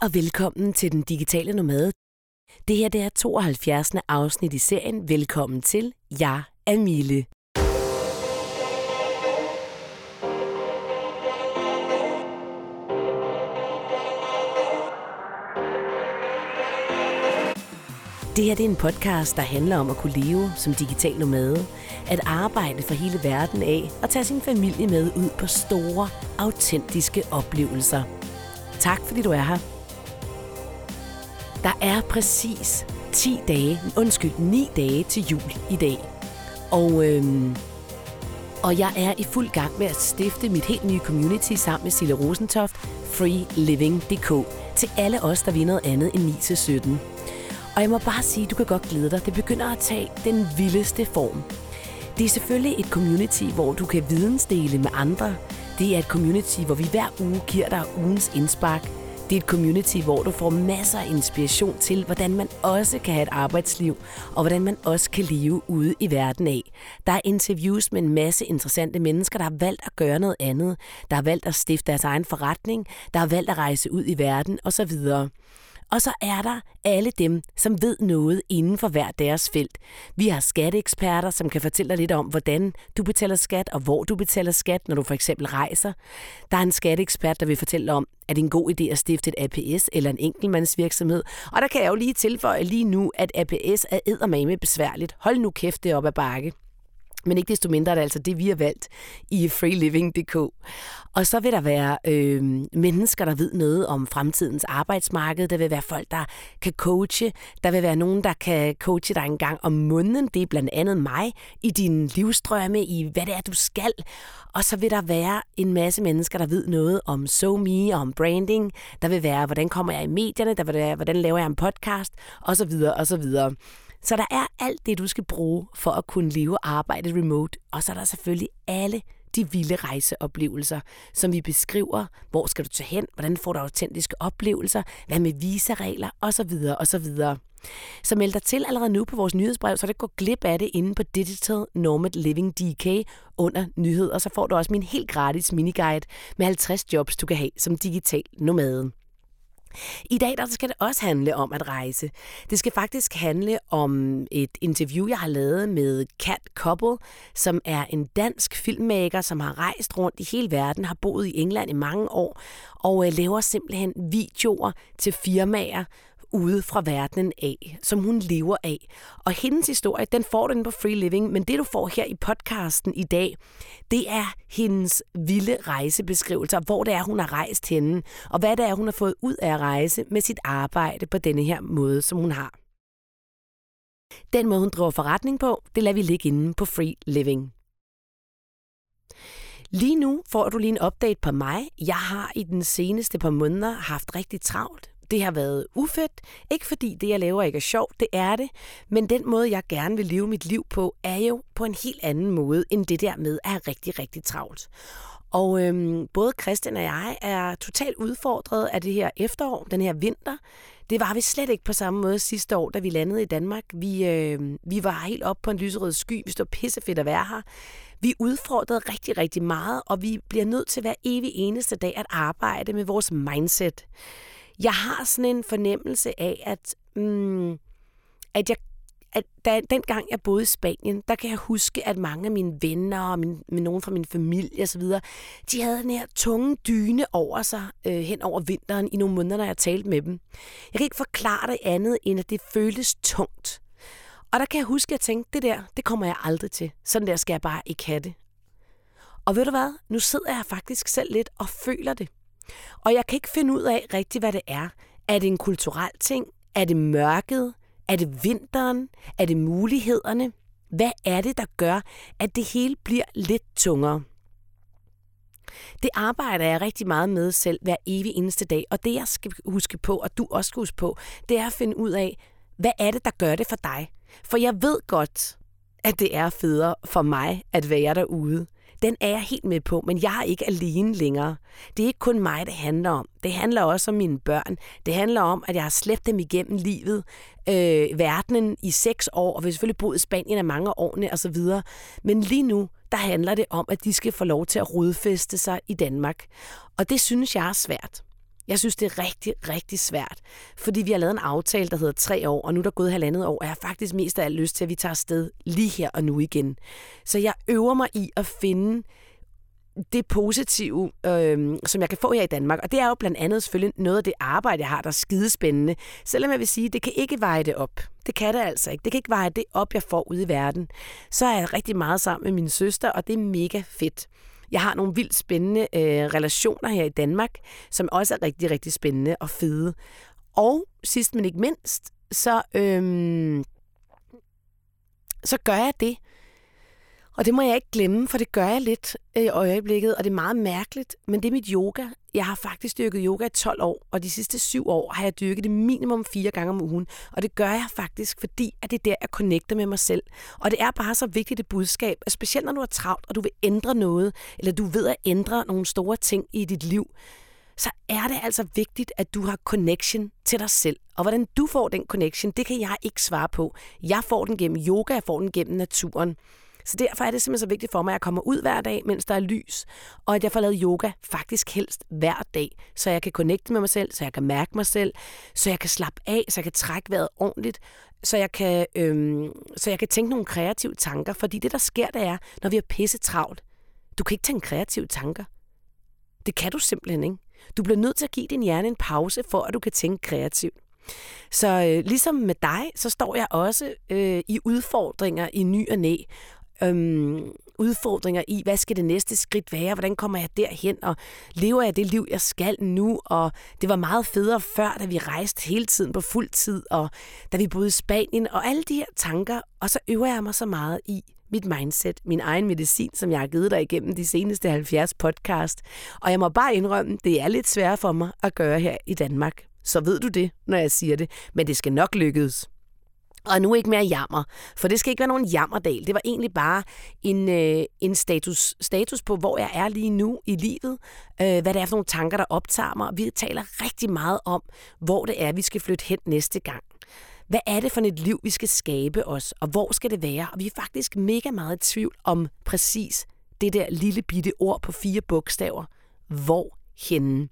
Hej og velkommen til Den Digitale Nomade. Det her det er 72. afsnit i serien Velkommen til. Jeg er Mille. Det her det er en podcast, der handler om at kunne leve som digital nomade, at arbejde for hele verden af og tage sin familie med ud på store, autentiske oplevelser. Tak fordi du er her. Der er præcis 10 dage, undskyld, 9 dage til jul i dag. Og, øhm, og jeg er i fuld gang med at stifte mit helt nye community sammen med Sille Rosentoft, freeliving.dk, til alle os, der vil noget andet end 9-17. Og jeg må bare sige, du kan godt glæde dig. Det begynder at tage den vildeste form. Det er selvfølgelig et community, hvor du kan vidensdele med andre. Det er et community, hvor vi hver uge giver dig ugens indspark. Det er et community, hvor du får masser af inspiration til, hvordan man også kan have et arbejdsliv, og hvordan man også kan leve ude i verden af. Der er interviews med en masse interessante mennesker, der har valgt at gøre noget andet, der har valgt at stifte deres egen forretning, der har valgt at rejse ud i verden osv. Og så er der alle dem, som ved noget inden for hver deres felt. Vi har skatteeksperter, som kan fortælle dig lidt om, hvordan du betaler skat, og hvor du betaler skat, når du for eksempel rejser. Der er en skatteekspert, der vil fortælle om, at det er en god idé at stifte et APS eller en enkeltmandsvirksomhed. Og der kan jeg jo lige tilføje lige nu, at APS er eddermame besværligt. Hold nu kæft det op ad bakke. Men ikke desto mindre er det altså det, vi har valgt i freeliving.dk. Og så vil der være øh, mennesker, der ved noget om fremtidens arbejdsmarked. Der vil være folk, der kan coache. Der vil være nogen, der kan coache dig en gang om måneden. Det er blandt andet mig i din livstrømme, i hvad det er, du skal. Og så vil der være en masse mennesker, der ved noget om SoMe og om branding. Der vil være, hvordan kommer jeg i medierne. Der vil være, hvordan laver jeg en podcast, og så videre, og så videre. Så der er alt det, du skal bruge for at kunne leve og arbejde remote. Og så er der selvfølgelig alle de vilde rejseoplevelser, som vi beskriver. Hvor skal du tage hen? Hvordan får du autentiske oplevelser? Hvad med visaregler? Og så videre, og så videre. Så meld dig til allerede nu på vores nyhedsbrev, så det går glip af det inde på Digital Nomad Living DK under nyheder. Så får du også min helt gratis miniguide med 50 jobs, du kan have som digital nomade. I dag der skal det også handle om at rejse. Det skal faktisk handle om et interview, jeg har lavet med Kat Koppel, som er en dansk filmmaker, som har rejst rundt i hele verden, har boet i England i mange år, og øh, laver simpelthen videoer til firmaer, ude fra verdenen af, som hun lever af. Og hendes historie, den får du på Free Living, men det du får her i podcasten i dag, det er hendes vilde rejsebeskrivelser, hvor det er, hun har rejst henne, og hvad det er, hun har fået ud af at rejse med sit arbejde på denne her måde, som hun har. Den måde, hun driver forretning på, det lader vi ligge inde på Free Living. Lige nu får du lige en update på mig. Jeg har i den seneste par måneder haft rigtig travlt det har været ufedt. Ikke fordi det, jeg laver, ikke er sjovt. Det er det. Men den måde, jeg gerne vil leve mit liv på, er jo på en helt anden måde, end det der med at have rigtig, rigtig travlt. Og øhm, både Christian og jeg er totalt udfordret af det her efterår, den her vinter. Det var vi slet ikke på samme måde sidste år, da vi landede i Danmark. Vi, øh, vi var helt op på en lyserød sky. Vi stod pissefedt at være her. Vi er udfordret rigtig, rigtig meget, og vi bliver nødt til hver evig eneste dag at arbejde med vores mindset. Jeg har sådan en fornemmelse af, at, mm, at jeg at da, dengang jeg boede i Spanien, der kan jeg huske, at mange af mine venner og min, med nogen fra min familie osv., de havde den her tunge dyne over sig øh, hen over vinteren i nogle måneder, når jeg talte med dem. Jeg kan ikke forklare det andet, end at det føltes tungt. Og der kan jeg huske, at jeg tænkte, det der, det kommer jeg aldrig til. Sådan der skal jeg bare ikke have det. Og ved du hvad? Nu sidder jeg faktisk selv lidt og føler det. Og jeg kan ikke finde ud af rigtigt, hvad det er. Er det en kulturel ting? Er det mørket? Er det vinteren? Er det mulighederne? Hvad er det, der gør, at det hele bliver lidt tungere? Det arbejder jeg rigtig meget med selv hver evig eneste dag, og det jeg skal huske på, og du også skal huske på, det er at finde ud af, hvad er det, der gør det for dig? For jeg ved godt, at det er federe for mig at være derude den er jeg helt med på, men jeg er ikke alene længere. Det er ikke kun mig, det handler om. Det handler også om mine børn. Det handler om, at jeg har slæbt dem igennem livet, øh, verdenen i seks år, og vi har selvfølgelig boet i Spanien af mange årene osv. Men lige nu, der handler det om, at de skal få lov til at rodfeste sig i Danmark. Og det synes jeg er svært. Jeg synes, det er rigtig, rigtig svært, fordi vi har lavet en aftale, der hedder tre år, og nu er der gået halvandet år, og jeg har faktisk mest af alt lyst til, at vi tager afsted lige her og nu igen. Så jeg øver mig i at finde det positive, øh, som jeg kan få her i Danmark. Og det er jo blandt andet selvfølgelig noget af det arbejde, jeg har, der er skidespændende. Selvom jeg vil sige, det kan ikke veje det op. Det kan det altså ikke. Det kan ikke veje det op, jeg får ude i verden. Så er jeg rigtig meget sammen med min søster, og det er mega fedt. Jeg har nogle vildt spændende øh, relationer her i Danmark, som også er rigtig, rigtig spændende og fede. Og sidst men ikke mindst, så, øh, så gør jeg det, og det må jeg ikke glemme, for det gør jeg lidt øh, i øjeblikket, og det er meget mærkeligt, men det er mit yoga. Jeg har faktisk dyrket yoga i 12 år, og de sidste syv år har jeg dyrket det minimum fire gange om ugen. Og det gør jeg faktisk, fordi at det er der, jeg connecter med mig selv. Og det er bare så vigtigt et budskab, at specielt når du er travlt, og du vil ændre noget, eller du ved at ændre nogle store ting i dit liv, så er det altså vigtigt, at du har connection til dig selv. Og hvordan du får den connection, det kan jeg ikke svare på. Jeg får den gennem yoga, jeg får den gennem naturen. Så derfor er det simpelthen så vigtigt for mig, at jeg kommer ud hver dag, mens der er lys, og at jeg får lavet yoga faktisk helst hver dag, så jeg kan connecte med mig selv, så jeg kan mærke mig selv, så jeg kan slappe af, så jeg kan trække vejret ordentligt, så jeg kan, øhm, så jeg kan tænke nogle kreative tanker, fordi det, der sker, det er, når vi er pisse travlt, du kan ikke tænke kreative tanker. Det kan du simpelthen ikke. Du bliver nødt til at give din hjerne en pause, for at du kan tænke kreativt. Så øh, ligesom med dig, så står jeg også øh, i udfordringer i ny og næ øhm, udfordringer i, hvad skal det næste skridt være, hvordan kommer jeg derhen, og lever jeg det liv, jeg skal nu, og det var meget federe før, da vi rejste hele tiden på fuld tid, og da vi boede i Spanien, og alle de her tanker, og så øver jeg mig så meget i mit mindset, min egen medicin, som jeg har givet dig igennem de seneste 70 podcast. Og jeg må bare indrømme, det er lidt svært for mig at gøre her i Danmark. Så ved du det, når jeg siger det. Men det skal nok lykkes. Og nu ikke mere jammer, for det skal ikke være nogen jammerdal. Det var egentlig bare en, øh, en status, status på, hvor jeg er lige nu i livet, øh, hvad det er for nogle tanker, der optager mig. Vi taler rigtig meget om, hvor det er, vi skal flytte hen næste gang. Hvad er det for et liv, vi skal skabe os, og hvor skal det være? Og vi er faktisk mega meget i tvivl om præcis det der lille bitte ord på fire bogstaver. Hvor henne?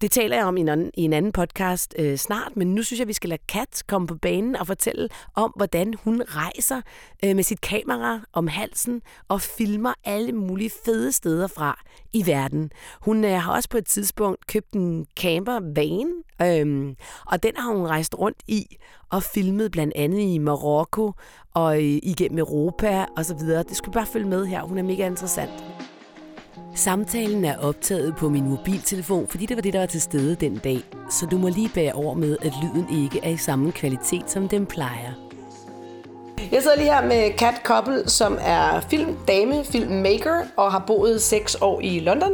Det taler jeg om i en, i en anden podcast øh, snart, men nu synes jeg, vi skal lade Kat komme på banen og fortælle om, hvordan hun rejser øh, med sit kamera om halsen og filmer alle mulige fede steder fra i verden. Hun øh, har også på et tidspunkt købt en camper van, øh, og den har hun rejst rundt i og filmet blandt andet i Marokko og øh, igennem Europa og så videre. Det skulle bare følge med her. Hun er mega interessant. Samtalen er optaget på min mobiltelefon, fordi det var det, der var til stede den dag. Så du må lige bære over med, at lyden ikke er i samme kvalitet, som den plejer. Jeg sidder lige her med Kat Koppel, som er filmdame, filmmaker og har boet seks år i London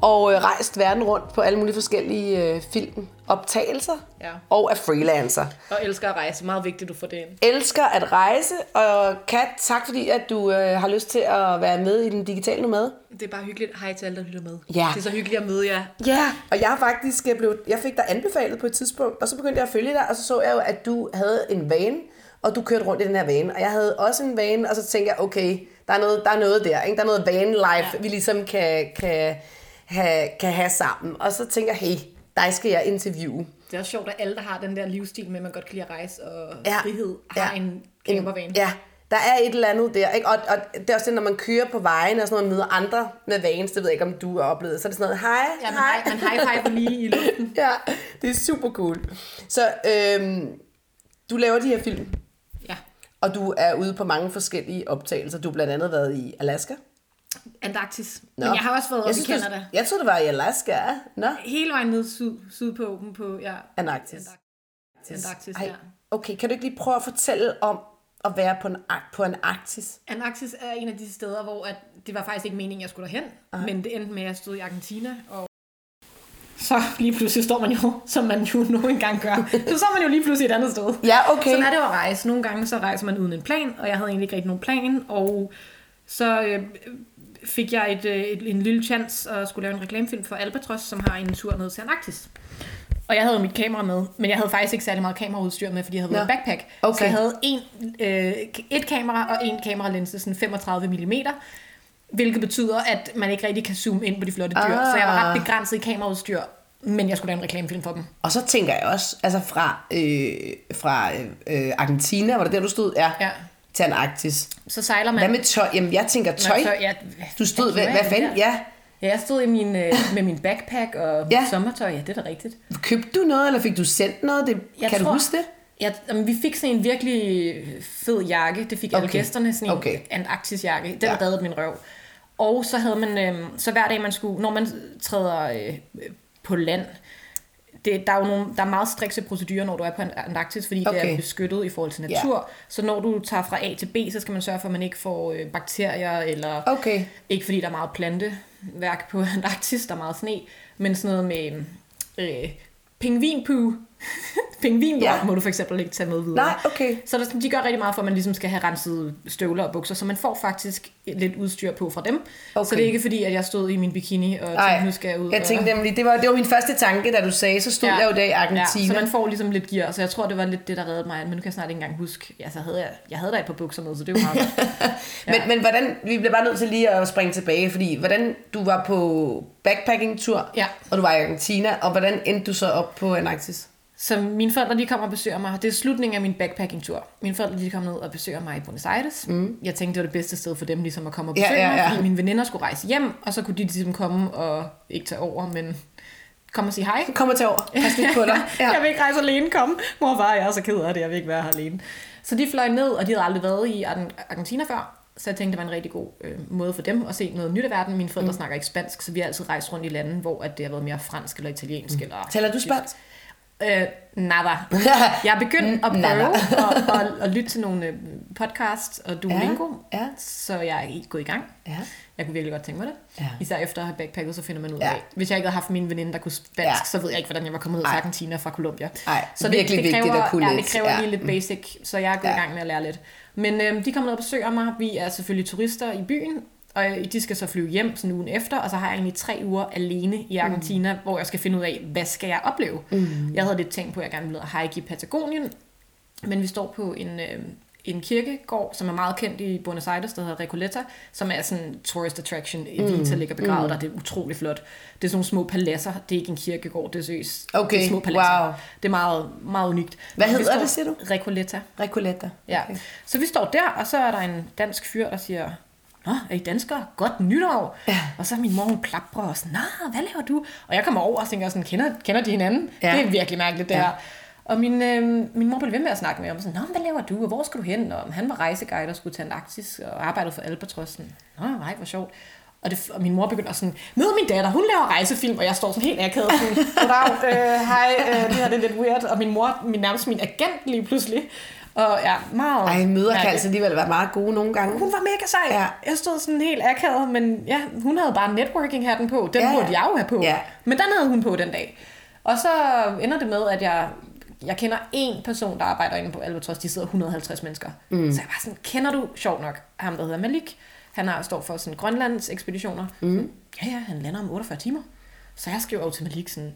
og øh, rejst verden rundt på alle mulige forskellige øh, filmoptagelser ja. og er freelancer. Og elsker at rejse. Meget vigtigt, du får det ind. Elsker at rejse. Og Kat, tak fordi at du øh, har lyst til at være med i den digitale nomade. Det er bare hyggeligt. Hej til alle, der lytter med. Ja. Det er så hyggeligt at møde jer. Ja, og jeg har faktisk øh, blevet, jeg fik dig anbefalet på et tidspunkt, og så begyndte jeg at følge dig, og så så jeg jo, at du havde en van, og du kørte rundt i den her van. Og jeg havde også en van, og så tænkte jeg, okay, der er noget der, er noget der. Ikke? Der er noget van life, ja. vi ligesom kan, kan have, kan have sammen. Og så tænker jeg, hey, dig skal jeg interviewe. Det er også sjovt, at alle, der har den der livsstil med, at man godt kan lide at rejse og ja. frihed, har ja. en campervan. Ja, der er et eller andet der. Ikke? Og, og det er også det, når man kører på vejen, og sådan noget, møder andre med vans, det ved jeg ikke, om du har oplevet, så er det sådan noget, hej, ja, man hej. Man high five lige i luften. ja, det er super cool. Så øhm, du laver de her film. Ja. Og du er ude på mange forskellige optagelser. Du har blandt andet været i Alaska. Antarktis. Nå. Men jeg har også været oppe i Canada. Du, jeg tror, det var i Alaska. Nå. Hele vejen ned syd, sydpå på ja, Antarktis. Antarktis, Antarktis ja. Okay, kan du ikke lige prøve at fortælle om at være på, en, på Antarktis? Antarktis er en af de steder, hvor at, det var faktisk ikke meningen, jeg skulle derhen. Uh-huh. Men det endte med, at jeg stod i Argentina. Og så lige pludselig står man jo, som man jo nu engang gør. Så står man jo lige pludselig et andet sted. Ja, okay. Sådan er det at rejse. Nogle gange så rejser man uden en plan, og jeg havde egentlig ikke rigtig nogen plan. Og så øh, fik jeg et, øh, et, en lille chance at skulle lave en reklamefilm for Albatros, som har en tur ned til Antarktis. Og jeg havde mit kamera med, men jeg havde faktisk ikke særlig meget kameraudstyr med, fordi jeg havde været backpack. Okay. Så jeg havde en, øh, et kamera og en kameralinse, sådan 35 mm, hvilket betyder, at man ikke rigtig kan zoome ind på de flotte dyr. Ah. Så jeg var ret begrænset i kameraudstyr. Men jeg skulle lave en reklamefilm for dem. Og så tænker jeg også, altså fra, øh, fra øh, Argentina, var det der, du stod? Ja. Ja. Til Antarktis. Så sejler man... Hvad med tøj? Jamen, jeg tænker tøj. Nå, så, ja, Du stod, hvad, hvad fanden? Ja. Ja, jeg stod i min, øh, med min backpack og Ja. sommertøj. Ja, det er da rigtigt. Købte du noget, eller fik du sendt noget? Det, Jeg kan tror- du huske det? Ja, jamen, vi fik sådan en virkelig fed jakke. Det fik alle Okay. gæsterne. Sådan en Okay. okay. Antarktis-jakke. Den ja. reddede min røv. Og så havde man, øh, så hver dag man skulle, når man træder øh, på land, det, der, er jo nogle, der er meget strikse procedurer, når du er på Antarktis, fordi okay. det er beskyttet i forhold til natur. Ja. Så når du tager fra A til B, så skal man sørge for, at man ikke får øh, bakterier, eller Okay. ikke fordi der er meget planteværk på Antarktis, der er meget sne, men sådan noget med øh, pingvinpoo. Pingvin Ja. ja. må du for eksempel ikke tage med videre. Nej, okay. Så der, de gør rigtig meget for, at man ligesom skal have renset støvler og bukser, så man får faktisk lidt udstyr på fra dem. Okay. Så det er ikke fordi, at jeg stod i min bikini og tænkte, nu skal jeg ud jeg og... tænkte nemlig, det var, det var min første tanke, da du sagde, så stod ja. jeg jo der i Ja, Argentina. så man får ligesom lidt gear, så jeg tror, det var lidt det, der reddede mig, men nu kan jeg snart ikke engang huske. Ja, så havde jeg, jeg havde da et par bukser med, så det var meget godt. Men, men hvordan, vi bliver bare nødt til lige at springe tilbage, fordi hvordan du var på backpacking-tur, Ja. og du var i Argentina, og hvordan endte du så op på Antarktis? Så mine forældre, de kommer og besøger mig. Det er slutningen af min backpacking-tur. Mine forældre, de kommer ned og besøger mig i Buenos Aires. Mm. Jeg tænkte, det var det bedste sted for dem ligesom at komme og Ja, besøge ja, mig, ja. fordi mine veninder skulle rejse hjem, og så kunne de ligesom komme og ikke tage over, men komme og sige hej. Du kommer til over, pas lidt på dig. Ja. jeg vil ikke rejse alene, kom. Mor og far, jeg er så ked af det, jeg vil ikke være her alene. Så de fløj ned, og de havde aldrig været i Argen- Argentina før. Så jeg tænkte, det var en rigtig god øh, måde for dem at se noget nyt af verden. Mine forældre mm. snakker ikke spansk, så vi har altid rejst rundt i lande, hvor at det har været mere fransk eller italiensk. Mm. Eller Taler du spansk? Øh, nada. Jeg er begyndt at prøve at, at, at lytte til nogle øh, podcasts og Duolingo, Ja, ja. så jeg er gået i gang. Ja. Jeg kunne virkelig godt tænke mig det. Ja. Især efter at have backpacket, så finder man ud Ja. af. Hvis jeg ikke havde haft min veninde, der kunne spansk, Ja. så ved jeg ikke, hvordan jeg var kommet ud Ej. Argentina fra Colombia. Ej, så virkelig vigtigt kræver, at kunne ja, det kræver Ja. lige lidt basic, så jeg er gået Ja. i gang med at lære lidt. Men øh, de kommer ned og besøger mig. Vi er selvfølgelig turister i byen, og de skal så flyve hjem sådan ugen efter, og så har jeg egentlig tre uger alene i Argentina, mm. hvor jeg skal finde ud af, hvad skal jeg opleve. Mm. Jeg havde lidt tænkt på, at jeg gerne ville hike i Patagonien, men vi står på en, øh, en kirkegård, som er meget kendt i Buenos Aires, der hedder Recoleta, som er sådan en tourist attraction. Evita mm. ligger begravet mm. der, det er utrolig flot. Det er sådan nogle små paladser, det er ikke en kirkegård, det er seriøst. Okay, det er små paladser. wow. Det er meget, meget unikt. Hvad hedder står- det, siger du? Recoleta. Recoleta. Ja. Okay. Så vi står der, og så er der en dansk fyr, der siger, Nå, er I danskere? Godt nytår. Ja. Og så min mor, hun plaprer og sådan, Nå, hvad laver du? Og jeg kommer over og tænker sådan, kender, kender de hinanden? Ja. Det er virkelig mærkeligt, det Ja. her. Og min, øh, min mor blev ved med at snakke med ham, sådan, Nå, hvad laver du, og hvor skal du hen? Og han var rejseguide og skulle til Antarktis og arbejdede for Albatrossen. Nå, nej, hvor sjovt. Og, det, og min mor begynder sådan, mød min datter, hun laver rejsefilm, og jeg står sådan helt akavet sådan, goddag, øh, hej, øh, det her det er lidt weird. Og min mor, min, nærmest min agent lige pludselig. Og ja, meget... Ej, møder kan mærkeligt. altså alligevel være meget gode nogle gange. Hun var mega sej. Ja. Jeg stod sådan helt akavet, men ja, hun havde bare networking-hatten på. Den Ja, burde jeg jo have på. Ja. Men den havde hun på den dag. Og så ender det med, at jeg, jeg kender en person, der arbejder inde på Albatros. De sidder 150 mennesker. Mm. Så jeg var sådan, kender du, sjovt nok, ham der hedder Malik? Han har, står for sådan Grønlands ekspeditioner. Mm. Ja, ja, han lander om 48 timer. Så jeg skriver jo til Malik sådan,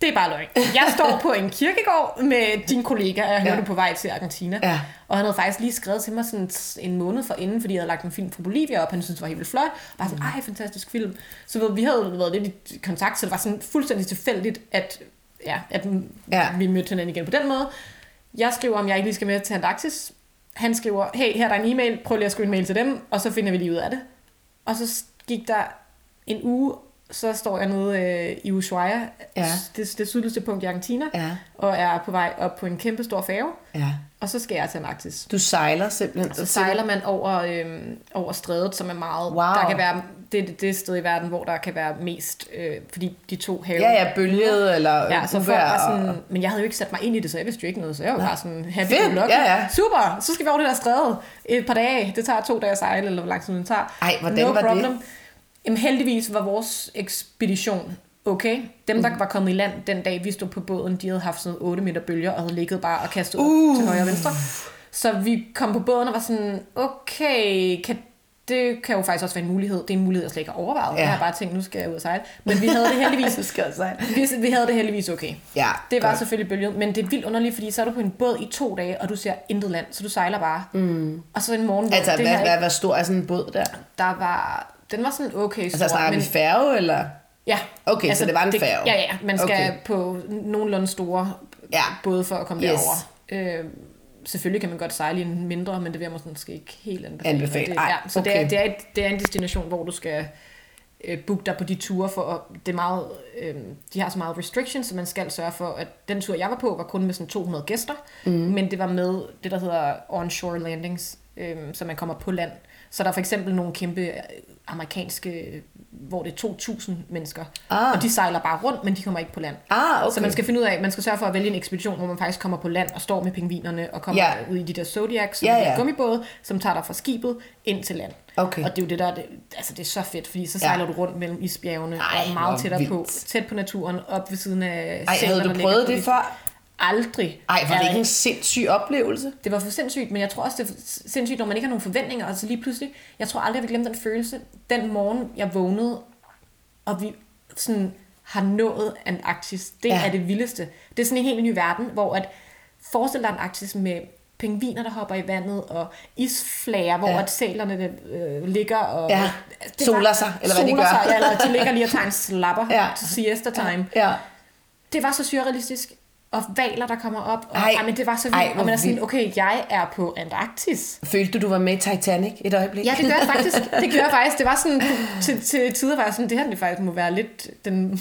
det er bare løgn. Jeg står på en kirkegård med din kollega, og jeg hørte Ja. på vej til Argentina. Ja. Og han havde faktisk lige skrevet til mig sådan en måned for inden, fordi jeg havde lagt en film fra Bolivia op, han syntes, det var helt vildt flot. Bare sådan, ej, fantastisk film. Så ved, vi havde været lidt i kontakt, så det var sådan fuldstændig tilfældigt, at, ja, at ja. vi mødte hinanden igen på den måde. Jeg skriver, om jeg ikke lige skal med til Antarktis. Han skriver, hey, her er der en e-mail, prøv lige at skrive en mail til dem, og så finder vi lige ud af det. Og så gik der en uge, så står jeg nede øh, i Ushuaia, Ja. det, det sydligste punkt i Argentina, Ja. og er på vej op på en kæmpe stor færge, Ja. og så skal jeg til Antarktis. Du sejler simpelthen. Så sejler man over, øhm, over strædet, som er meget... Wow. Der kan være, det er det, sted i verden, hvor der kan være mest... Øh, fordi de to have... Ja, ja, bølget eller Ja, så folk var og- sådan, men jeg havde jo ikke sat mig ind i det, så jeg vidste jo ikke noget, så jeg var bare sådan happy Fedt, ja, ja. Super, så skal vi over det der stræde et par dage. Det tager to dage at sejle, eller hvor lang tid det tager. Ej, hvordan var det? Jamen heldigvis var vores ekspedition okay. Dem, Mm. der var kommet i land den dag, vi stod på båden, de havde haft sådan noget 8 meter bølger, og havde ligget bare og kastet uh. Uh. til højre og venstre. Så vi kom på båden og var sådan, okay, kan, det kan jo faktisk også være en mulighed. Det er en mulighed, jeg slet ikke har overvejet. Ja. Jeg har bare tænkt, nu skal jeg ud og sejle. Men vi havde det heldigvis, skal sejle. vi, vi havde det heldigvis okay. Ja, Det var godt. selvfølgelig bølget, men det er vildt underligt, fordi så er du på en båd i to dage, og du ser intet land, så du sejler bare. Mm. Og så en morgen, hvor Altså, det hvad, hvad, ikke- hvad stor er sådan en båd der? der var, den var sådan okay stor, Altså, snakker men vi færge, eller? Ja. Okay, så det var en færge. Ja, ja. Man skal Okay. på nogenlunde store Ja. både for at komme Yes. derover. Øh, selvfølgelig kan man godt sejle i en mindre, men det vil jeg måske ikke helt anbefale. Anbefale. Det, Ej, ja, så det, okay. er, det, er et, det er en destination, hvor du skal øh, booke dig på de ture, for at det er meget, øh, de har så meget restrictions, så man skal sørge for, at den tur, jeg var på, var kun med sådan 200 gæster, mm. men det var med det, der hedder onshore landings, øh, så man kommer på land. Så der er for eksempel nogle kæmpe øh, amerikanske, hvor det er 2.000 mennesker, Ah. og de sejler bare rundt, men de kommer ikke på land. Ah, okay. Så man skal finde ud af, man skal sørge for at vælge en ekspedition, hvor man faktisk kommer på land og står med pingvinerne og kommer Ja. ja. ud i de der Zodiacs, som Ja, ja, ja. ja. gummibåde, som tager dig fra skibet ind til land. Okay. Og det er jo det der, det, altså det er så fedt, fordi så Ja. sejler du rundt mellem isbjergene Ej, og meget tættere på, tæt på naturen, op ved siden af Ej, havde du prøvet det før? Aldrig. Ej, var det Ja, ikke en sindssyg oplevelse? det var for sindssygt, men jeg tror også, det er sindssygt, når man ikke har nogen forventninger, og så lige pludselig, jeg tror aldrig, jeg vil glemme den følelse, den morgen, jeg vågnede, og vi sådan har nået Antarktis. Det Ja. ja. er det vildeste. Det er sådan en helt ny verden, hvor at forestil dig Antarktis med pingviner, der hopper i vandet, og isflager, hvor Ja. ja. at sælerne øh, ligger og... Ja. Det Soler sig, eller hvad de gør. Sig, ja, eller de ligger lige og tager en slapper Ja. ja. til siesta time. Ja. Det var så surrealistisk. Og valer, der kommer op. Og, Ej. ej, men det var så Ej, vildt. hvor Og man er sådan, vildt. okay, jeg er på Antarktis. Følte du, du var med i Titanic et øjeblik? Ja, det gør jeg faktisk. Det gør jeg faktisk. Det var sådan, til, til tider var jeg sådan, det her det faktisk må være lidt den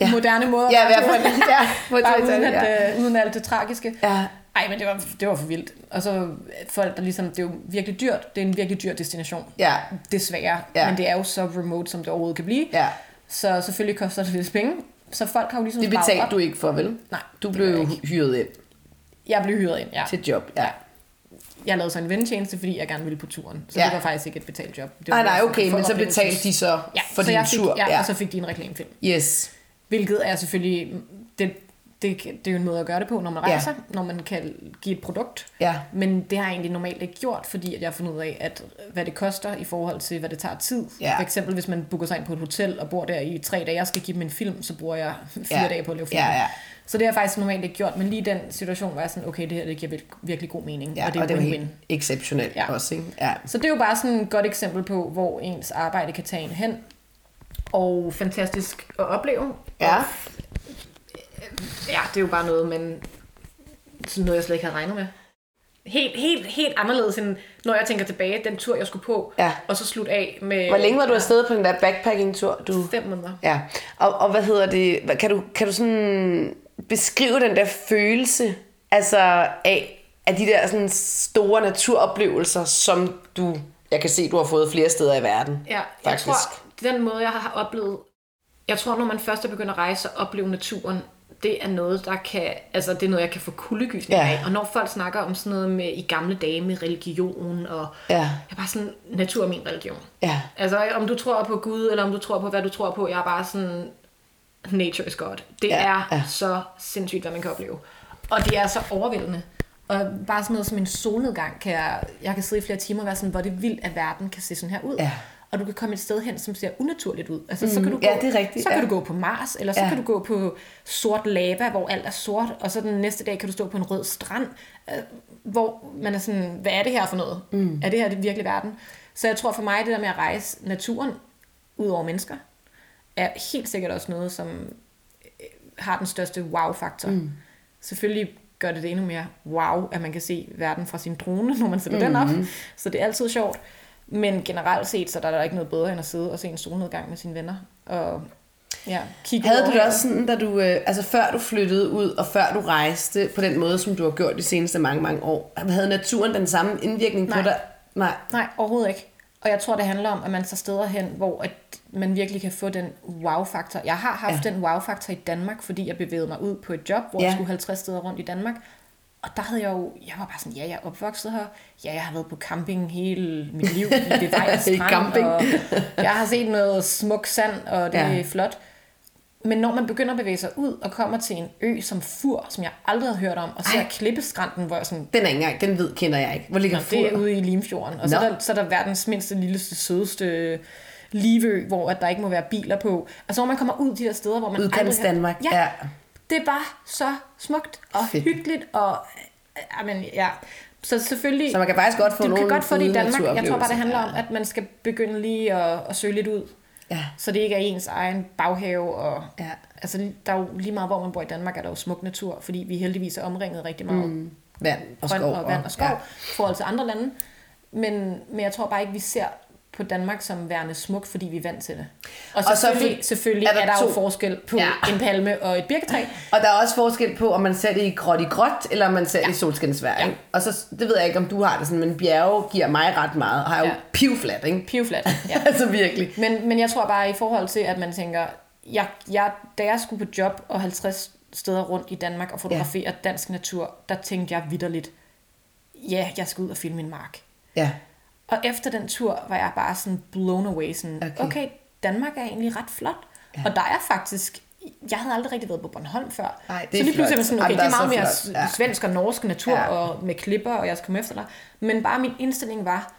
Ja. ja. moderne måde Ja, i være fald. Ja, på Bare uden, Titanic, ja. at, øh, uden alt det tragiske. Ja. Ej, men det var, det var for vildt. Og så folk, der ligesom, det er jo virkelig dyrt. Det er en virkelig dyr destination. Ja. Desværre. Ja. Men det er jo så remote, som det overhovedet kan blive. Ja. Så selvfølgelig koster det lidt penge. Så folk har jo ligesom Det betalte du ikke for, vel? Nej, Du blev jo hyret ind Jeg blev hyret ind, ja. til job. Ja. Jeg lavede så en ventjeneste, fordi jeg gerne ville på turen. Så Ja. det var faktisk ikke et betalt job. Det var Nej, nej, bare okay, men så betalte de så ja, for så din fik, tur. Ja, Ja. og så fik de en reklamefilm. Yes. Hvilket er selvfølgelig... Det, det, det er jo en måde at gøre det på, når man rejser, ja. når man kan give et produkt. Ja. Men det har jeg egentlig normalt ikke gjort, fordi jeg har fundet ud af, at hvad det koster i forhold til, hvad det tager tid. Ja. For eksempel, hvis man booker sig ind på et hotel og bor der i tre dage og skal give dem en film, så bruger jeg fire Ja. dage på at lave film. Ja, ja. Så det har jeg faktisk normalt ikke gjort, men lige den situation var jeg sådan, okay, det her det giver vir- virkelig god mening, Ja, og det er og det win-win. helt exceptionelt Ja. også, ikke? Ja. Så det er jo bare sådan et godt eksempel på, hvor ens arbejde kan tage en hen. Og fantastisk at opleve. Ja. Og, ja, det er jo bare noget, man, sådan noget, jeg slet ikke havde regnet med. Helt, helt, helt anderledes, end når jeg tænker tilbage, den tur, jeg skulle på, Ja. og så slutte af med Hvor længe var du afsted på den der backpacking-tur? Du... fem måneder. Ja, og, og hvad hedder det, kan du, kan du sådan beskrive den der følelse, altså af, af de der sådan store naturoplevelser, som du, jeg kan se, du har fået flere steder i verden, Ja, jeg faktisk. tror, den måde, jeg har oplevet... Jeg tror, når man først er begyndt at rejse og opleve naturen, det er noget, der kan... Altså, det er noget, jeg kan få kuldegysning Ja. af. Og når folk snakker om sådan noget med i gamle dage med religion, og Ja. jeg er bare sådan, natur er min religion. Ja. Altså, om du tror på Gud, eller om du tror på, hvad du tror på, jeg er bare sådan, nature is God. Det Ja, er ja. så sindssygt, hvad man kan opleve. Og det er så overvældende. Og bare sådan noget som en solnedgang, kan jeg, jeg kan sidde i flere timer og være sådan, hvor det vildt, at verden kan se sådan her ud. Ja. Og du kan komme et sted hen, som ser unaturligt ud. Altså, så kan du gå, ja, det er rigtigt, Så kan ja. du gå på Mars, eller så Ja. kan du gå på sort lava, hvor alt er sort, og så den næste dag kan du stå på en rød strand, øh, hvor man er sådan, hvad er det her for noget? Mm. Er det her det virkelig verden? Så jeg tror for mig, det der med at rejse naturen ud over mennesker, er helt sikkert også noget, som øh, har den største wow-faktor. Mm. Selvfølgelig gør det det endnu mere wow, at man kan se verden fra sin drone, når man sætter mm. den op. Så det er altid sjovt. Men generelt set, så er der ikke noget bedre end at sidde og se en solnedgang med sine venner. Og ja, kigge Havde du det også sådan, da du, øh, altså før du flyttede ud, og før du rejste på den måde, som du har gjort de seneste mange, mange år, havde naturen den samme indvirkning Nej. på dig? Nej. Nej, overhovedet ikke. Og jeg tror, det handler om, at man tager steder hen, hvor at man virkelig kan få den wow-faktor. Jeg har haft Ja. den wow-faktor i Danmark, fordi jeg bevægede mig ud på et job, hvor ja. jeg skulle 50 steder rundt i Danmark. Og der havde jeg jo, jeg var bare sådan, ja, jeg er opvokset her. Ja, jeg har været på camping hele mit liv. I det I strand, camping. og jeg har set noget smuk sand, og det Ja. er flot. Men når man begynder at bevæge sig ud og kommer til en ø som Fur, som jeg aldrig havde hørt om, og ser Ej. klippeskrænten, hvor jeg sådan, Den er ikke engang, den ved, kender jeg ikke. Hvor ligger Nå, det er Fur? ude i Limfjorden. Og så Nå. er, der, så er der verdens mindste, lilleste, sødeste Livø, hvor at der ikke må være biler på. Altså når man kommer ud de der steder, hvor man Udkants aldrig har- Danmark. Ja, Ja. Det er bare så smukt og Fedt. hyggeligt. Og, jamen, ja. Så selvfølgelig... Så man kan faktisk godt få du kan godt få det i Danmark. Jeg tror bare, det handler Ja. om, at man skal begynde lige at, at søge lidt ud. Ja. Så det ikke er ens egen baghave. Og, Ja. Altså, der er jo lige meget, hvor man bor i Danmark, er der jo smuk natur, fordi vi heldigvis er omringet rigtig meget mm. Vand og skov. og vand og skov, Ja. forhold til andre lande. Men, men jeg tror bare ikke, vi ser på Danmark som værende smukt, fordi vi er vant til det. Og Og så selvfølgelig, for- selvfølgelig er er der er der jo to- forskel på Ja. ja. en palme og et birketræ. Og der er også forskel på, om man ser det i gråt i gråt, eller om man ser det i solskinsvær. Ja. Ja. Og så, det ved jeg ikke, om du har det sådan, men bjerge giver mig ret meget, og har jo Ja. pivflat, ikke? Pivflat. Ja. altså virkelig. Men, men jeg tror bare i forhold til, at man tænker, jeg, jeg, da jeg skulle på job og 50 steder rundt i Danmark og fotografere ja. dansk natur, der tænkte jeg vidderligt, ja, jeg skal ud og filme min mark. Ja. Og efter den tur var jeg bare sådan blown away. Sådan, Okay. okay. Danmark er egentlig ret flot. Ja. Og der er faktisk... Jeg havde aldrig rigtig været på Bornholm før. Ej, det er så lige pludselig var sådan, okay, Jamen, det er er meget så mere. Ja. svensk og norsk natur ja. og med klipper, og jeg skal komme efter dig. Men bare min indstilling var,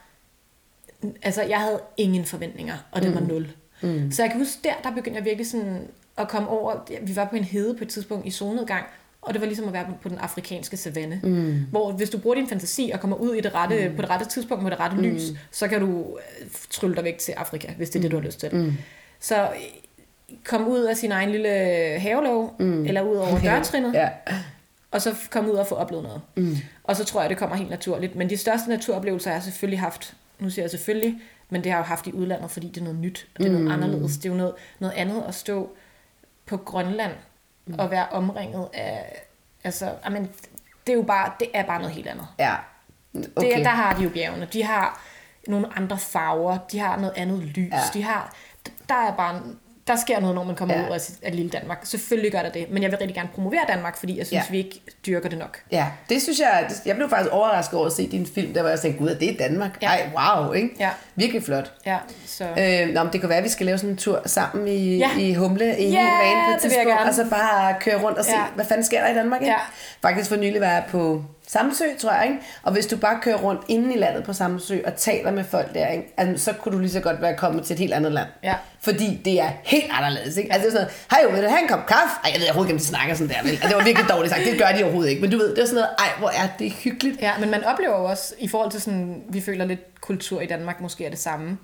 altså jeg havde ingen forventninger, og det mm. var nul. Mm. Så jeg kan huske, der, der begyndte jeg virkelig sådan at komme over, vi var på en hede på et tidspunkt i solnedgang, og det var ligesom at være på- den afrikanske savanne. Mm. Hvor hvis du bruger din fantasi og kommer ud i det rette, mm. på det rette tidspunkt med det rette mm. lys, så kan du øh, trylle dig væk til Afrika, hvis det er det, du har lyst til. Mm. Så øh, kom ud af sin egen lille havelov, mm. eller ud over dørtrinnet, Ja. og så komme ud og få oplevet noget. Mm. Og så tror jeg, det kommer helt naturligt. Men de største naturoplevelser har jeg selvfølgelig haft, nu siger jeg selvfølgelig, men det har jeg jo haft i udlandet, fordi det er noget nyt, og det er noget Mm. anderledes. Det er jo noget, noget andet at stå på Grønland mm. og være omringet af, altså, amen, det er jo bare, det er bare noget helt andet. Ja. Okay. Det, der har de jo bjergene. De har nogle andre farver, de har noget andet lys, ja. de har, der er bare, der sker noget, når man kommer Ja. ud af, af lille Danmark. Selvfølgelig gør der det, men jeg vil rigtig gerne promovere Danmark, fordi jeg synes, Ja. vi ikke dyrker det nok. Ja, det synes jeg, jeg blev faktisk overrasket over at se din film, der var jeg tænkte, gud, er det er Danmark? Ja. Ej, wow, ikke? Ja. Virkelig flot. Ja, så... Øh, nå, men det kan være, at vi skal lave sådan en tur sammen i, Ja. i Humle i en Ja, hel van på et tidspunkt. gerne. Altså bare køre rundt og se, Ja. hvad fanden sker der i Danmark, ikke? Ja. Faktisk for nylig var jeg på Samsø, tror jeg, ikke? Og hvis du bare kører rundt inde i landet på Samsø og taler med folk der, ikke? Altså, så kunne du lige så godt være kommet til et helt andet land. Ja. Fordi det er helt anderledes, ikke? Altså det er sådan noget, hej vil du have en kop kaffe? Ej, jeg ved overhovedet ikke, om de snakker sådan der, vel? Altså, det var virkelig dårligt sagt, det gør de overhovedet ikke. Men du ved, det er sådan noget, ej, hvor er det hyggeligt. Ja, men man oplever jo også, i forhold til sådan, vi føler lidt kultur i Danmark, måske er det samme.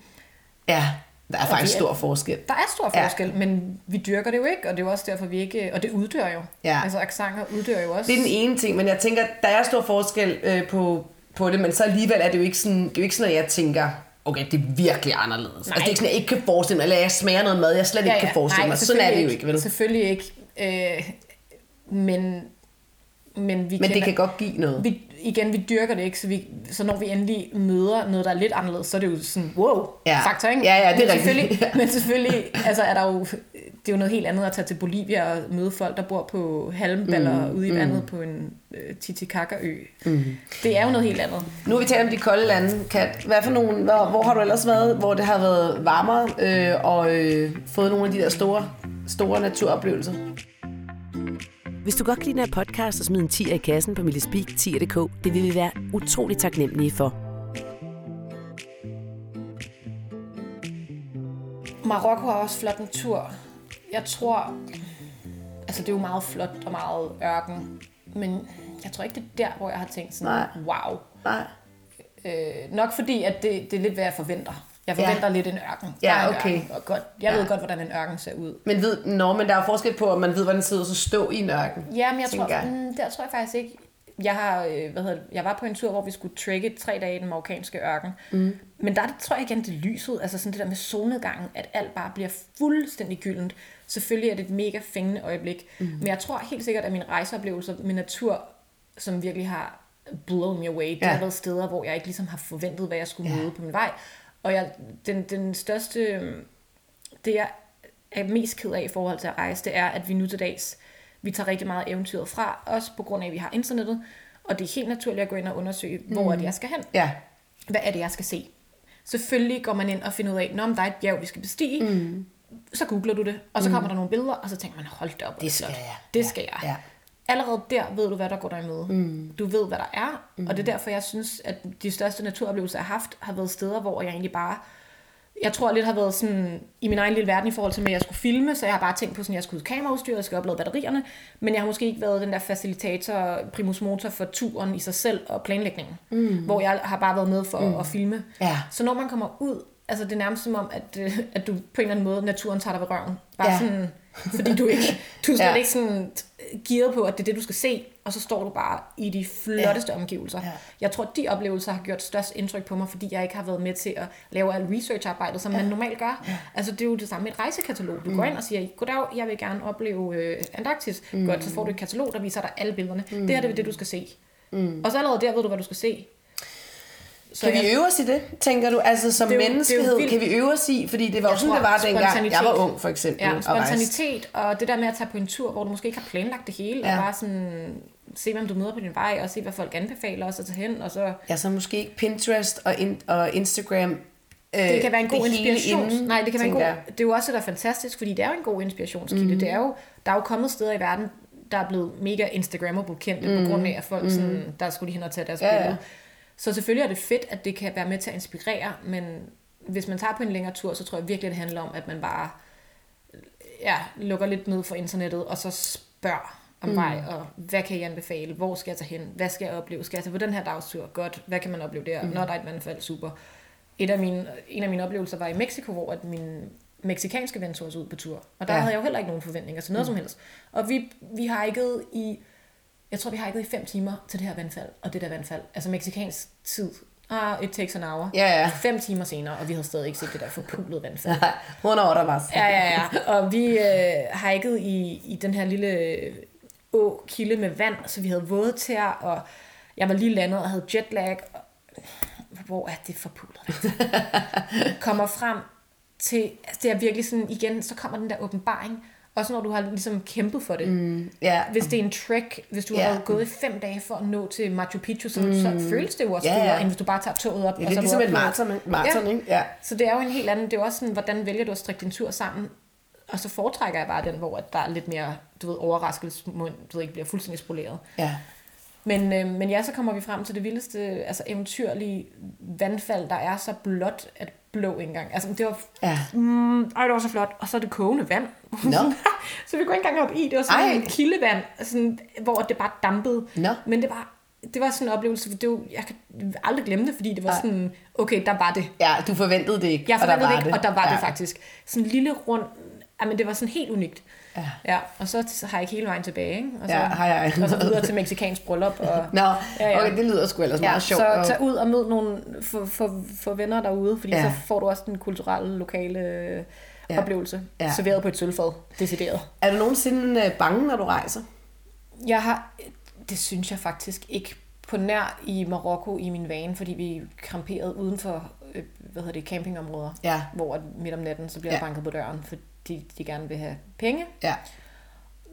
Ja, der er faktisk vi er- stor forskel. Der er stor Ja. forskel, ja. men vi dyrker det jo ikke, og det er jo også derfor, vi ikke... Og det uddør jo. Ja. Altså, accenter uddør jo også. Det er den ene ting, men jeg tænker, der er stor forskel øh, på, på det, men så alligevel er det jo ikke sådan, det er jo ikke sådan, at jeg tænker, okay, det er virkelig anderledes. Altså, det er ikke sådan, at jeg ikke kan forestille mig, eller jeg smager noget mad, jeg slet ikke kan forestille mig. Sådan er det jo ikke, vel? Selvfølgelig ikke. Øh, men, men vi Men det kan godt give noget. vi, igen, vi dyrker det ikke, så, vi, så når vi endelig møder noget, der er lidt anderledes, så er det jo sådan, wow, Ja. faktor, ikke? Ja, ja, det er men rigtigt. selvfølgelig, Ja. Men selvfølgelig, altså er der jo, det er jo noget helt andet at tage til Bolivia og møde folk, der bor på halmballer mm, ude i vandet på en øh, Titicaca-ø. Mm. Det er jo noget helt andet. Nu har vi talt om de kolde lande. Kat, hvad for nogle, hvor, hvor har du ellers været, hvor det har været varmere, øh, og øh, fået nogle af de der store, store naturoplevelser? Hvis du godt kan lide den her podcast, så smid en 10 i kassen på Millespeak 10.dk. Det vil vi være utrolig taknemmelige for. Marokko har også flot natur. Jeg tror, altså det er jo meget flot og meget ørken, men jeg tror ikke, det er der, hvor jeg har tænkt sådan, Nej. wow. Nej. Øh, nok fordi, at det, det er lidt, hvad jeg forventer. Jeg forventer ja. lidt en ørken. Ja, Der er okay. Ørken, og godt, jeg ja. ved godt, hvordan en ørken ser ud. Men, ved, nå, men der er forskel på, om man ved, hvordan det sidder så stå i en ørken. Ja, men jeg tror, jeg. mm, der tror jeg faktisk ikke. Jeg, har, øh, hvad hedder, jeg var på en tur, hvor vi skulle trække tre dage i den marokkanske ørken. Mm. Men der er tror jeg igen, det lyset, altså sådan det der med solnedgangen, at alt bare bliver fuldstændig gyldent. Selvfølgelig er det et mega fængende øjeblik. Mm. Men jeg tror helt sikkert, at mine rejseoplevelser med natur, som virkelig har blown me away, det Ja. har været steder, hvor jeg ikke ligesom har forventet, hvad jeg skulle Ja. møde på min vej. Og jeg, den, den største, det jeg er mest ked af i forhold til at rejse, det er, at vi nu til dags, vi tager rigtig meget eventyret fra, også på grund af, at vi har internettet, og det er helt naturligt at gå ind og undersøge, hvor Mm. er det, jeg skal hen? Ja. Hvad er det, jeg skal se? Selvfølgelig går man ind og finder ud af, om der er et bjerg, vi skal bestige, mm. så googler du det, og så kommer der nogle billeder, og så tænker man, hold da op, Det skal jeg. Det Ja, skal jeg. ja. Allerede der ved du, hvad der går dig imod. Mm. Du ved, hvad der er, mm. og det er derfor, jeg synes, at de største naturoplevelser, jeg har haft, har været steder, hvor jeg egentlig bare jeg tror lidt har været sådan i min egen lille verden i forhold til, at jeg skulle filme, så jeg har bare tænkt på, sådan, at jeg skulle ud kameraudstyr, jeg skal oplade batterierne, men jeg har måske ikke været den der facilitator, primus motor for turen i sig selv og planlægningen, mm. hvor jeg har bare været med for mm. at filme. Ja. Så når man kommer ud altså det er nærmest som om, at, øh, at du på en eller anden måde, naturen tager dig ved røven. Bare Ja. ja. sådan, fordi du ikke, du er slet Ja. ikke sådan gearet på, at det er det, du skal se, og så står du bare i de flotteste ja. omgivelser. Ja. Jeg tror, de oplevelser har gjort størst indtryk på mig, fordi jeg ikke har været med til at lave alt research-arbejdet, som ja. man normalt gør. Ja. Altså, det er jo det samme med et rejsekatalog. Du mm. går ind og siger, goddag, jeg vil gerne opleve øh, Antarktis. Mm. Godt, så får du et katalog, der viser dig alle billederne. Mm. Det her det er det, du skal se. Mm. Og så allerede der ved du, hvad du skal se. Så Kan vi jeg- øve os i det, tænker du? Altså som Det jo- det menneskehed, vildt. kan vi øve os i? Fordi det var jo sådan, det var dengang, jeg var ung, for eksempel. Ja, og spontanitet, og det der med at tage på en tur, hvor du måske ikke har planlagt det hele, Ja. og bare sådan se, hvem du møder på din vej, og se, hvad folk anbefaler os at tage hen, og så... Ja, så måske ikke Pinterest og, in, og Instagram. Øh, Det kan være en god det inspiration. inden, Nej, det kan være en god, jeg. det er jo også det, der er fantastisk, fordi det er jo en god inspirationskilde. Mm. Det er jo, der er jo kommet steder i verden, der er blevet mega Instagrammable kendte, mm. på grund af, at folk mm. sådan, der skulle de hen og tage deres Ja, ja. Så selvfølgelig er det fedt, at det kan være med til at inspirere, men hvis man tager på en længere tur, så tror jeg virkelig, det handler om, at man bare ja, lukker lidt ned for internettet, og så spørger om mm. vej, og hvad kan I anbefale? Hvor skal jeg tage hen? Hvad skal jeg opleve? Skal jeg tage på den her dagstur? Godt. Hvad kan man opleve der? Mm. Når der er et vandfald, super. Et af mine, en af mine oplevelser var i Mexico, hvor at min meksikanske ven tog os ud på tur. Og der Ja. havde jeg jo heller ikke nogen forventninger til noget mm. som helst. Og vi, vi hikede i, jeg tror vi har hikede i fem timer til det her vandfald, og det der vandfald. Altså meksikansk tid. Ah, it takes an hour. Ja, ja. Fem timer senere, og vi havde stadig ikke set det der forpulede vandfald. Hun er bare. Ja, ja, ja. Og vi øh, hikede i, i den her lille å kilde med vand, så vi havde våde tæer, og jeg var lige landet og havde jetlag. Og, hvor er det forpulet? kommer frem til, altså det er virkelig sådan, igen, så kommer den der åbenbaring, også når du har ligesom kæmpet for det. Mm. Ja, Hvis det er en trek, hvis du Ja. yeah. har gået i fem dage for at nå til Machu Picchu, så, mm. så føles det jo også Ja, yeah, ja. end hvis du bare tager toget op. det er og ligesom et maraton, maraton Ja. ikke? Ja. så det er jo en helt anden, det er også sådan, hvordan vælger du at strikke din tur sammen? Og så foretrækker jeg bare den, hvor at der er lidt mere, du ved, overraskelsesmund, du ved, ikke bliver fuldstændig spoleret. ja. Men, øh, men ja, så kommer vi frem til det vildeste, altså eventyrlige vandfald, der er så blåt, at blå ikke engang. Altså, det var, Ja. mm, ej, det var så flot. Og så er det kogende vand. Nå. så vi går ikke engang op i. Det var sådan Ej. en kildevand, sådan, hvor det bare dampede. Nå. Men det var, det var sådan en oplevelse, det var, jeg kan aldrig glemme det, fordi det var Ej. sådan, okay, der var det. ja, du forventede det ikke, Jeg og der forventede var det ikke, det. og der var ja. det faktisk. Sådan en lille rund, men det var sådan helt unikt. Ja. Ja, og så har jeg ikke hele vejen tilbage, ikke? Og så, Ja, har jeg. og så videre til meksikansk bryllup. Og, Nå, Ja, ja. okay, det lyder sgu ellers ja, meget sjovt. så tag ud og mød nogle, for, for, for venner derude, fordi Ja. så får du også den kulturelle, lokale Ja. oplevelse. Ja. Serveret på et sølvfad, decideret. Er du nogensinde øh, bange, når du rejser? Jeg har, det synes jeg faktisk ikke på nær i Marokko i min vane, fordi vi kramperede uden for øh, hvad hedder det, campingområder, Ja. hvor midt om natten, så bliver Ja. der banket på døren, fordi de gerne vil have penge. Ja.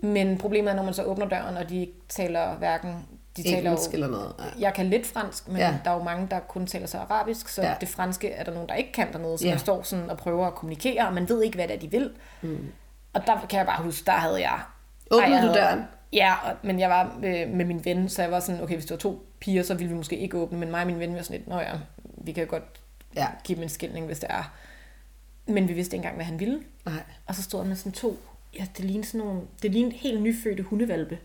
Men problemet er, når man så åbner døren, og de taler hverken... De taler Engelsk jo, eller noget. Ja. jeg kan lidt fransk, men Ja. der er jo mange, der kun taler så arabisk, så Ja. det franske er der nogen, der ikke kan dernede, så Ja. man står sådan og prøver at kommunikere, og man ved ikke, hvad det er, de vil. Mm. Og der kan jeg bare huske, der havde jeg... Åbnede jeg du havde- døren? Ja, og, men jeg var øh, med min ven, så jeg var sådan, okay, hvis det var to piger, så ville vi måske ikke åbne, men mig og min ven var sådan lidt, nå ja, vi kan godt Ja. give dem en skilning, hvis det er. Men vi vidste ikke engang, hvad han ville. Nej. Og så stod han med sådan to, ja, det lignede sådan nogle, det lignede helt nyfødte hundevalpe.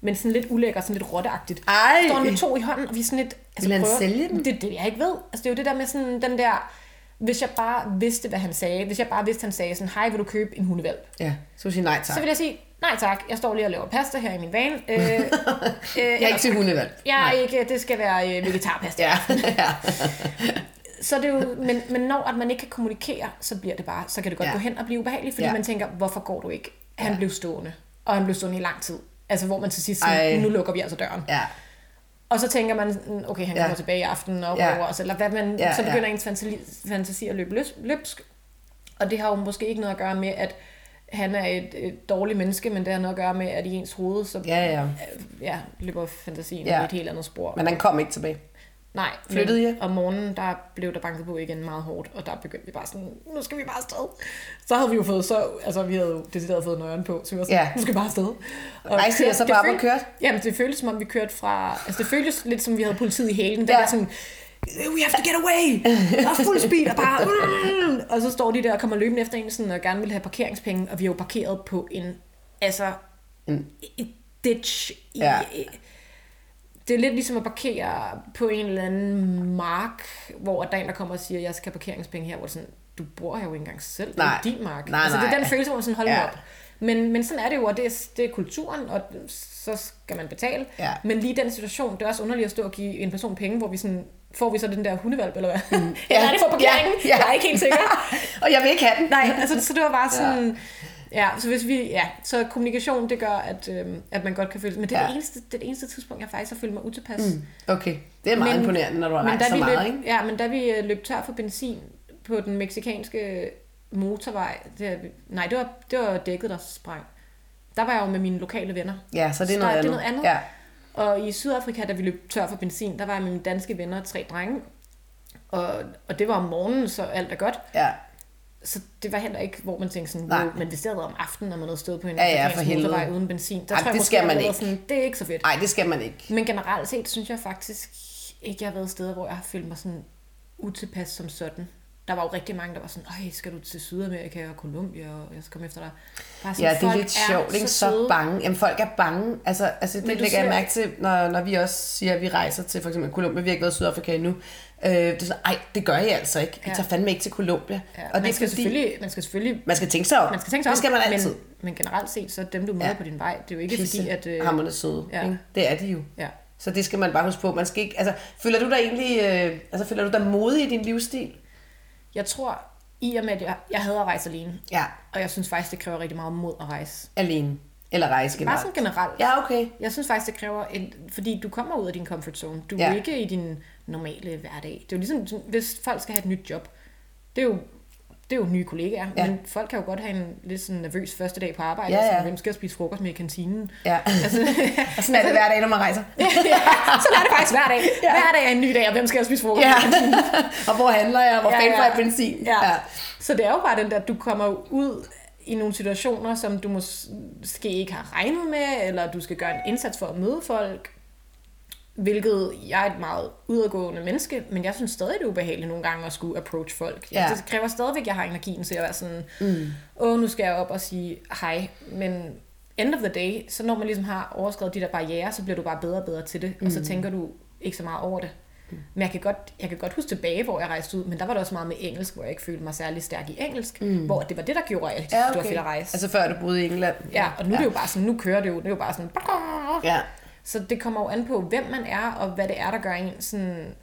Men sådan lidt ulækker, sådan lidt rotteagtigt. Ej. Så står han med to i hånden, og vi er sådan lidt... Vil han sælge dem? Det det, jeg ikke ved. Altså, det er jo det der med sådan den der... Hvis jeg bare vidste, hvad han sagde, hvis jeg bare vidste, han sagde sådan, hej, vil du købe en hundevalp? Ja, så vil jeg sige nej tak. Så vil jeg sige, nej tak, jeg står lige og laver pasta her i min van. Øh, øh, Jeg er ikke til hundevalg. Jeg er ikke, det skal være øh, vegetarpasta. Ja, ja. Så det er jo, men, men når at man ikke kan kommunikere, så bliver det bare, så kan det godt Ja. ja. gå hen og blive ubehageligt, fordi Ja. ja. man tænker, hvorfor går du ikke? Han Ja. blev stående, og han blev stående i lang tid. Altså hvor man til sidst siger, nu lukker vi altså døren. ja. Og så tænker man, okay, han Ja. kommer tilbage i aften og Ja. ja. over os, eller hvad man, Ja, ja, så begynder ja. ja. ens fantasi, fantasi at løbe løs, løbsk. Og det har jo måske ikke noget at gøre med, at han er et, et dårligt menneske, men det har noget at gøre med, at i ens hoved, så Ja, ja. øh, ja, løber fantasien Ja. ja. i et helt andet spor. Men han kom ikke tilbage. Nej, Flyttede I? om morgenen, der blev der banket på igen meget hårdt, og der begyndte vi bare sådan, nu skal vi bare afsted. Så havde vi jo fået så, altså vi havde jo decideret fået nøglen på, så vi var sådan, Ja. nu skal vi bare afsted. Og kørte- så det bare på følte- kørt? Jamen, det føltes som om vi kørte fra, altså det føltes lidt som vi havde politiet i hælen, den Ja. der sådan, we have to get away, er fuld speed, og bare, mm, og så står de der og kommer løbende efter en sådan, og gerne vil have parkeringspenge, og vi er jo parkeret på en, altså, En- ditch i, Ja. Det er lidt ligesom at parkere på en eller anden mark, hvor der er en, der kommer og siger, jeg skal have parkeringspenge her, hvor sådan, du bor her jo ikke engang selv, det er Nej. din mark. Nej, altså, det er nej. den følelse, hvor man sådan, hold ja. Op. Men, men sådan er det jo, og det er, det er kulturen, og så skal man betale. Ja. Men lige den situation, det er også underligt at stå og give en person penge, hvor vi sådan, får vi så den der hundevalp, eller hvad? Mm. Ja. eller er det for parkeringen? Ja, ja. Jeg er ikke helt sikker. Og jeg vil ikke have den. Nej, altså, så det var bare sådan... Ja, så hvis vi, ja, så kommunikation, det gør, at, øhm, at man godt kan føle Men det er, Ja. det, eneste, det er det eneste tidspunkt, jeg faktisk har følt mig utilpas. Mm. Okay, det er meget Men- imponerende, når du har rejst så meget, løb, ikke? ja, men da vi øh, løb tør for benzin på den meksikanske motorvej, det, nej, det var, det var dækket, der sprang. Der var jeg jo med mine lokale venner. Ja, så det er Så noget det er andet. noget andet. Ja. Og i Sydafrika, da vi løb tør for benzin, der var jeg med mine danske venner og tre drenge. Og, og det var om morgenen, så alt er godt. ja. Så det var heller ikke, hvor man tænkte sådan, Nej. men hvis det havde været om aftenen, når man havde stået på en Ja, ja, for motorvej uden benzin, der Ej, tror jeg det måske, skal man ikke. Sådan, det er ikke så fedt. Nej, det skal man ikke. Men generelt set, synes jeg faktisk ikke, jeg har været steder, hvor jeg har følt mig sådan utilpas som sådan. Der var jo rigtig mange, der var sådan, Øj, skal du til Sydamerika og Colombia, og jeg skal komme efter dig. Bare sådan, Ja, det er lidt sjovt, ikke? Så søde. bange. Jamen, folk er bange. Altså, altså det lægger jeg mærke til, når, når vi også siger, at vi rejser til for eksempel Colombia. Vi har ikke været i Sydafrika endnu. Øh, det er sådan, ej, det gør I altså ikke. I Ja. tager fandme ikke til Colombia. Ja, og man, det skal fordi, selvfølgelig, man skal selvfølgelig man skal tænke sig om. man skal tænke sig det skal om, man altid. Men, men generelt set, så dem, du møder Ja. på din vej, det er jo ikke Pisse fordi, at... Øh, hammerne søde. ja. Ikke? Det er de jo. ja. Så det skal man bare huske på. Man skal ikke, altså, føler du dig egentlig, øh, altså, føler du dig modig i din livsstil? Jeg tror, i og med, at jeg, jeg hader at rejse alene, Ja, og jeg synes faktisk, det kræver rigtig meget mod at rejse. alene. Eller rejse Bare generelt. sådan generelt. Ja, okay. Jeg synes faktisk, det kræver, en, fordi du kommer ud af din comfort zone. Du er Ja. ikke i din normale hverdag. Det er jo ligesom, hvis folk skal have et nyt job. Det er jo, det er jo nye kollegaer, Ja. men folk kan jo godt have en lidt sådan nervøs første dag på arbejde, Ja, ja, og hvem skal jeg spise frokost med i kantinen? Ja. Altså, Og sådan er det hver dag, når man rejser. ja, sådan er det faktisk hver dag. Ja. Hver dag er en ny dag, og hvem skal jeg spise frokost Ja. med? og hvor handler jeg? Hvor Ja, fanden ja. får jeg benzin? Ja. ja. Så det er jo bare den der, at du kommer ud i nogle situationer, som du måske ikke har regnet med, eller du skal gøre en indsats for at møde folk. Hvilket jeg er et meget udadgående menneske, men jeg synes stadig, det er ubehageligt nogle gange at skulle approach folk. Ja. Det kræver stadigvæk, at jeg har energien til at være sådan, mm. åh, nu skal jeg op og sige hej. Men end of the day, så når man ligesom har overskrevet de der barriere, så bliver du bare bedre og bedre til det, mm. og så tænker du ikke så meget over det. Men jeg kan, godt, jeg kan godt huske tilbage, hvor jeg rejste ud, men der var det også meget med engelsk, hvor jeg ikke følte mig særlig stærk i engelsk, mm. hvor det var det, der gjorde, at ja, okay. det var fedt at rejse. Altså før du boede i England. ja, og nu ja. er det jo bare sådan, nu kører det jo, det er jo bare sådan, Ja. Så det kommer jo an på, hvem man er, og hvad det er, der gør en sådan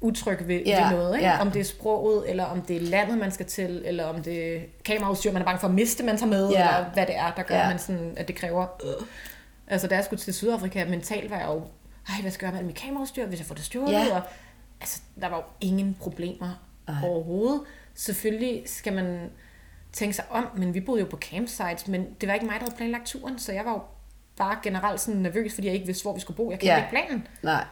utryg ved, Ja, ved noget. Ikke? ja. Om det er sproget, eller om det er landet, man skal til, eller om det er kameraudstyr, man er bange for at miste, man tager med, Ja. eller hvad det er, der gør, ja. man sådan, at det kræver... Øh. Altså, da jeg skulle til Sydafrika, mentalt var jeg jo, ej, hvad skal jeg gøre med mit kameraudstyr, hvis jeg får det stjålet? Ja. Og, altså, der var jo ingen problemer Ej. overhovedet. Selvfølgelig skal man tænke sig om, men vi boede jo på campsites, men det var ikke mig, der havde planlagt turen, så jeg var jo bare generelt sådan nervøs, fordi jeg ikke vidste, hvor vi skulle bo. Jeg kendte Ja. ikke planen. Nej,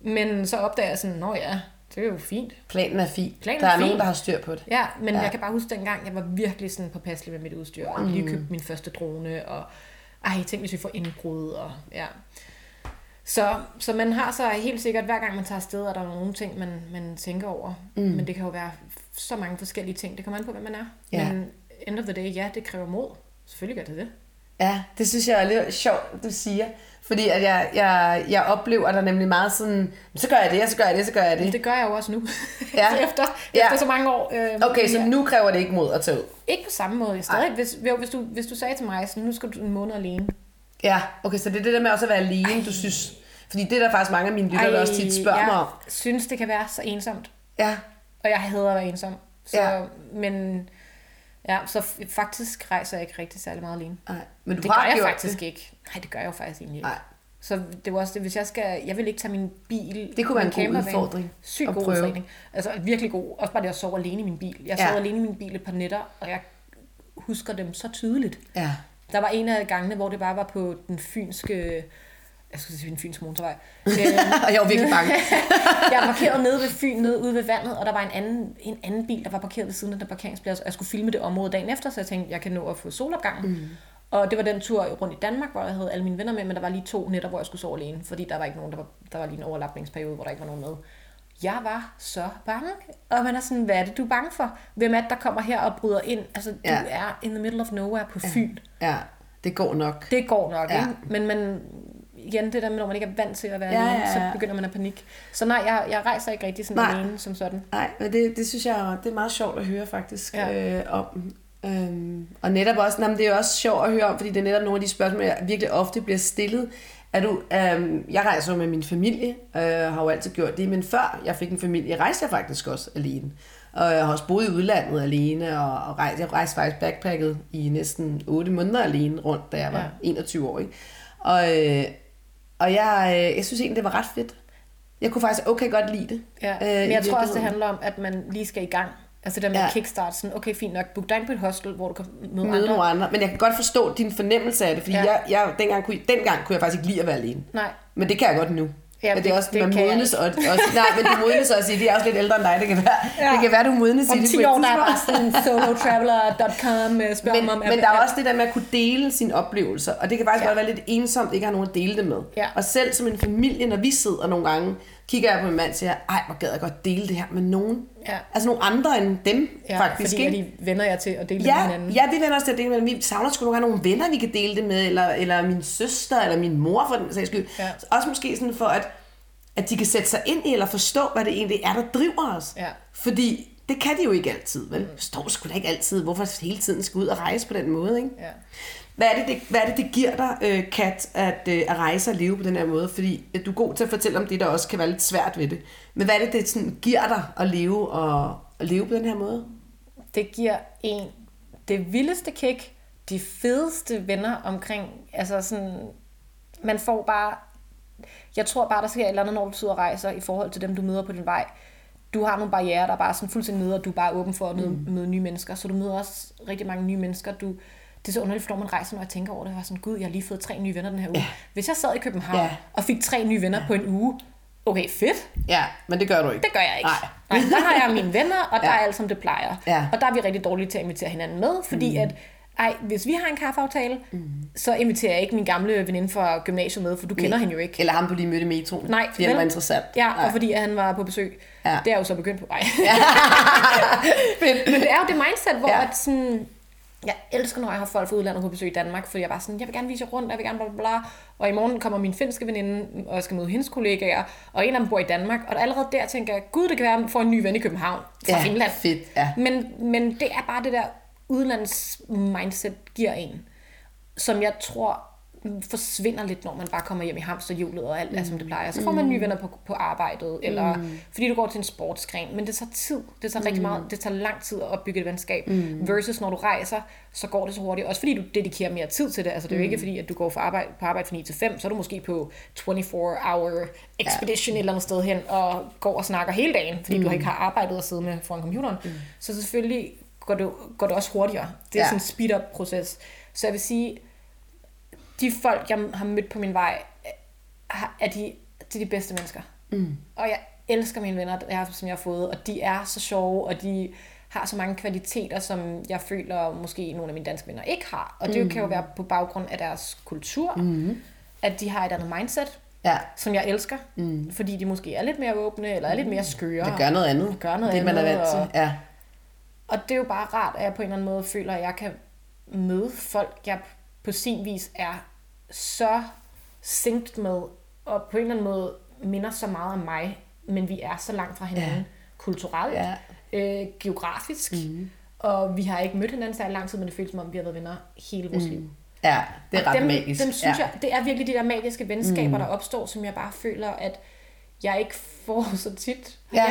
Men så opdager jeg sådan, nå ja, det er jo fint. planen er fin. Planen der er er nogen, fin. der har styr på det. Ja, men Ja. jeg kan bare huske dengang, jeg var virkelig sådan påpasselig med mit udstyr. Og lige købte min første drone, og ej, tænk hvis vi får indbrud, og ja. Så, så man har så helt sikkert, hver gang man tager afsted, er der nogle ting, man, man tænker over. Mm. Men det kan jo være så mange forskellige ting. Det kommer an på, hvem man er. Ja. Men end of the day, ja, det kræver mod. Selvfølgelig gør det det. Ja, det synes jeg er lidt sjovt, du siger. Fordi at jeg, jeg, jeg oplever der nemlig meget sådan, så gør jeg det, så gør jeg det, så gør jeg det. Det gør jeg jo også nu. Ja. efter, Ja. efter så mange år. Øh, Okay, så ja. nu kræver det ikke mod at tage ud. Ikke på samme måde. Jeg Stadig, hvis, jo, hvis, du, hvis du sagde til mig, sådan, nu skal du en måned alene. Ja, okay, så det er det der med også at være alene, du synes. Fordi det er der faktisk mange af mine lyttere, der også tit spørger jeg mig om. synes, det kan være så ensomt. Ja, Og jeg hader at være ensom. Så, Ja. Men ja, så faktisk rejser jeg ikke rigtig særlig meget alene. nej. Men du Det har gør jeg faktisk det. ikke. Nej, det gør jeg jo faktisk egentlig ikke. Nej. Så det var også det, hvis jeg skal, jeg vil ikke tage min bil. Det kunne være en god udfordring Sygt god prøve. udfordring. Altså virkelig god. Også bare det at sove alene i min bil. Jeg Ja. sov alene i min bil et par nætter, og jeg husker dem så tydeligt. Ja. Der var en af gangene, hvor det bare var på den fynske, jeg skulle sige den fynske motorvej. Øhm, Og jeg var virkelig bange. jeg var parkeret nede ved Fyn, nede ude ved vandet, og der var en anden, en anden bil, der var parkeret ved siden af den parkeringsplads, og jeg skulle filme det område dagen efter, så jeg tænkte, jeg kan nå at få solopgangen. Mm. Og det var den tur rundt i Danmark, hvor jeg havde alle mine venner med, men der var lige to nætter, hvor jeg skulle sove alene, fordi der var ikke nogen, der var, der var lige en overlapningsperiode, hvor der ikke var nogen med. Jeg var så bange, og man er sådan, hvad er det, du er bange for? Hvem er det, der kommer her og bryder ind? Altså, du Ja. er in the middle of nowhere på Fyn. Ja, det går nok. Det går nok, Ja. ja. ikke? Men man, igen, det der med, når man ikke er vant til at være Ja, ja, ja, alene, ja. så begynder man at panik. Så nej, jeg, jeg rejser ikke rigtig sådan Nej. alene som sådan. Nej, men det, det synes jeg det er meget sjovt at høre faktisk Ja. øh, om. Øhm, og netop også, nej, men det er også sjovt at høre om, fordi det er netop nogle af de spørgsmål, jeg virkelig ofte bliver stillet. Er du, øhm, jeg rejser jo med min familie, øh, har jo altid gjort det, men før jeg fik en familie, rejste jeg faktisk også alene. Og jeg har også boet i udlandet alene, og, og rejste, jeg rejste faktisk backpacket i næsten 8 måneder alene rundt, da jeg var ja. 21 år. Ikke? Og, øh, og jeg, øh, jeg synes egentlig, det var ret fedt. Jeg kunne faktisk okay godt lide det. Ja. øh, Men jeg tror også, det handler om, at man lige skal i gang. Altså det der med Ja. kickstart, sådan, okay, fint nok, book dig ind på et hostel, hvor du kan møde, møde andre. nogle andre. Men jeg kan godt forstå din fornemmelse af det, fordi ja. jeg, jeg, dengang, kunne, dengang kunne jeg faktisk ikke lide at være alene. Nej, Men det kan jeg godt nu. Ja, men det, er det- også, det man modnes og, også, nej, men du modnes også i, det er også lidt ældre end dig, det kan være, Ja. det kan være du modnes i om det 10 på et år, der er bare sådan solotraveler.com, øh, spørger men, om... men der er også det der med at kunne dele sine oplevelser, og det kan faktisk ja. godt være lidt ensomt, ikke at have nogen at dele det med. Ja. Og selv som en familie, når vi sidder nogle gange, kigger jeg på min mand og siger, ej, hvor gad jeg godt dele det her med nogen. Ja. Altså nogle andre end dem, ja, faktisk. fordi ikke? de vender jer til at dele det med Ja, hinanden. ja, vi vender os til at dele med Vi savner sgu nogle gange nogle venner, vi kan dele det med, eller, eller min søster, eller min mor for den sags skyld. Ja. Også måske sådan for, at, at de kan sætte sig ind i, eller forstå, hvad det egentlig er, der driver os. Ja. Fordi det kan de jo ikke altid, vel? Forstår sgu da ikke altid, hvorfor hele tiden skal ud og rejse på den måde, ikke? Ja. Hvad er, det, det, hvad er det, det giver dig, øh, Kat, at, øh, at rejse og leve på den her måde? Fordi at du er god til at fortælle om det, der også kan være lidt svært ved det. Men hvad er det, det sådan, giver dig at leve, og, at leve på den her måde? Det giver en det vildeste kick, de fedeste venner omkring, altså sådan, man får bare, jeg tror bare, der sker et eller andet, når du sidder og rejser, i forhold til dem, du møder på din vej. Du har nogle barriere, der er bare sådan fuldstændig nede, og du er bare åben for at møde, mm. møde nye mennesker, så du møder også rigtig mange nye mennesker. Du, det er så underligt, for når man rejser, når jeg tænker over det, var sådan, gud, jeg har lige fået tre nye venner den her uge. Ja. Hvis jeg sad i København Ja. og fik tre nye venner ja. på en uge, okay, fedt, Ja, men det gør du ikke. det gør jeg ikke. Nej. Nej, der har jeg mine venner, og der Ja. er alt, som det plejer. Ja. Og der er vi rigtig dårlige til at invitere hinanden med, fordi mm. at ej, hvis vi har en kaffeaftale, mm. så inviterer jeg ikke min gamle veninde fra gymnasiet med, for du kender hende jo ikke. Eller ham, du lige mødte i metroen. Nej, fordi han vel? var interessant. Ja, Nej. og fordi han var på besøg. Ja. Det er jo så begyndt på. Ej. Men det er jo det mindset, hvor Ja. ja. at sådan, jeg elsker, når jeg har folk fra udlandet på besøg i Danmark, fordi jeg bare sådan, jeg vil gerne vise jer rundt, jeg vil gerne bla bla bla. Og i morgen kommer min finske veninde, og jeg skal møde hendes kollegaer, og en af dem bor i Danmark. Og allerede der tænker jeg, gud, det kan være, at får en ny ven i København fra Ja, Finland. fedt, ja. Men, men det er bare det der udlands mindset giver en, som jeg tror forsvinder lidt, når man bare kommer hjem i hamsterhjulet og alt er, som det plejer. Så får man nye venner på, på arbejdet, eller fordi du går til en sportsgren. Men det tager tid. Det tager rigtig meget. Det tager lang tid at opbygge et venskab. Versus når du rejser, så går det så hurtigt. Også fordi du dedikerer mere tid til det. Altså det er jo ikke fordi, at du går for arbejde, på arbejde fra 9 til 5, så er du måske på 24-hour expedition ja. et eller andet sted hen, og går og snakker hele dagen, fordi du ikke har arbejdet og sidde med foran computeren. Så selvfølgelig går det, går det også hurtigere. Det er Ja. sådan en speed-up proces. Så jeg vil sige, de folk, jeg har mødt på min vej, er de, er de bedste mennesker. Mm. Og jeg elsker mine venner, der er, som jeg har fået, og de er så sjove, og de har så mange kvaliteter, som jeg føler, måske nogle af mine danske venner ikke har. Og det mm. kan jo være på baggrund af deres kultur, mm. at de har et andet mindset, Ja. som jeg elsker, mm. fordi de måske er lidt mere åbne, eller er lidt mere skøre. Det gør noget andet. Gør noget det, man er andet, vant til. og- Ja. Og det er jo bare rart, at jeg på en eller anden måde føler, at jeg kan møde folk, jeg på sin vis er så synkt med, og på en eller anden måde minder så meget om mig, men vi er så langt fra hinanden Ja. kulturelt, Ja. øh, geografisk, mm. og vi har ikke mødt hinanden særlig lang tid, men det føles som om, vi har været venner hele vores mm. liv. ja, det er Og ret dem, magisk. Dem synes ja. jeg, det er virkelig de der magiske venskaber, mm. der opstår, som jeg bare føler, at jeg ikke får så tit Ja,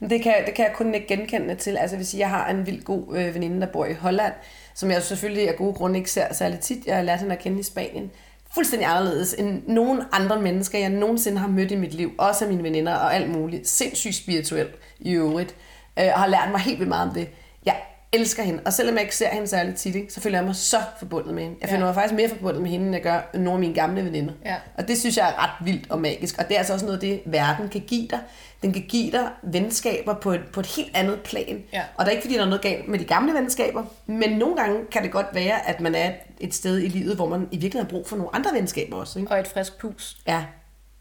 men det kan, det kan jeg kun ikke genkende til. Altså, sige, jeg har en vildt god øh, veninde, der bor i Holland, som jeg selvfølgelig af gode grunde ikke ser særlig tit. Jeg har lært hende at kende i Spanien. Fuldstændig anderledes end nogen andre mennesker, jeg nogensinde har mødt i mit liv. Også af mine veninder og alt muligt. Sindssygt spirituel i øvrigt. Øh, og har lært mig helt vildt meget om det. Jeg elsker hende, og selvom jeg ikke ser hende særlig tit, ikke, så føler jeg mig så forbundet med hende. Jeg føler Ja. mig faktisk mere forbundet med hende, end jeg gør nogle af mine gamle veninder. Ja. Og det synes jeg er ret vildt og magisk. Og det er altså også noget det, verden kan give dig. Den kan give dig venskaber på et, på et helt andet plan. Ja. Og der er ikke fordi, der er noget galt med de gamle venskaber, men nogle gange kan det godt være, at man er et sted i livet, hvor man i virkeligheden har brug for nogle andre venskaber også. Ikke? Og et frisk pus. Ja.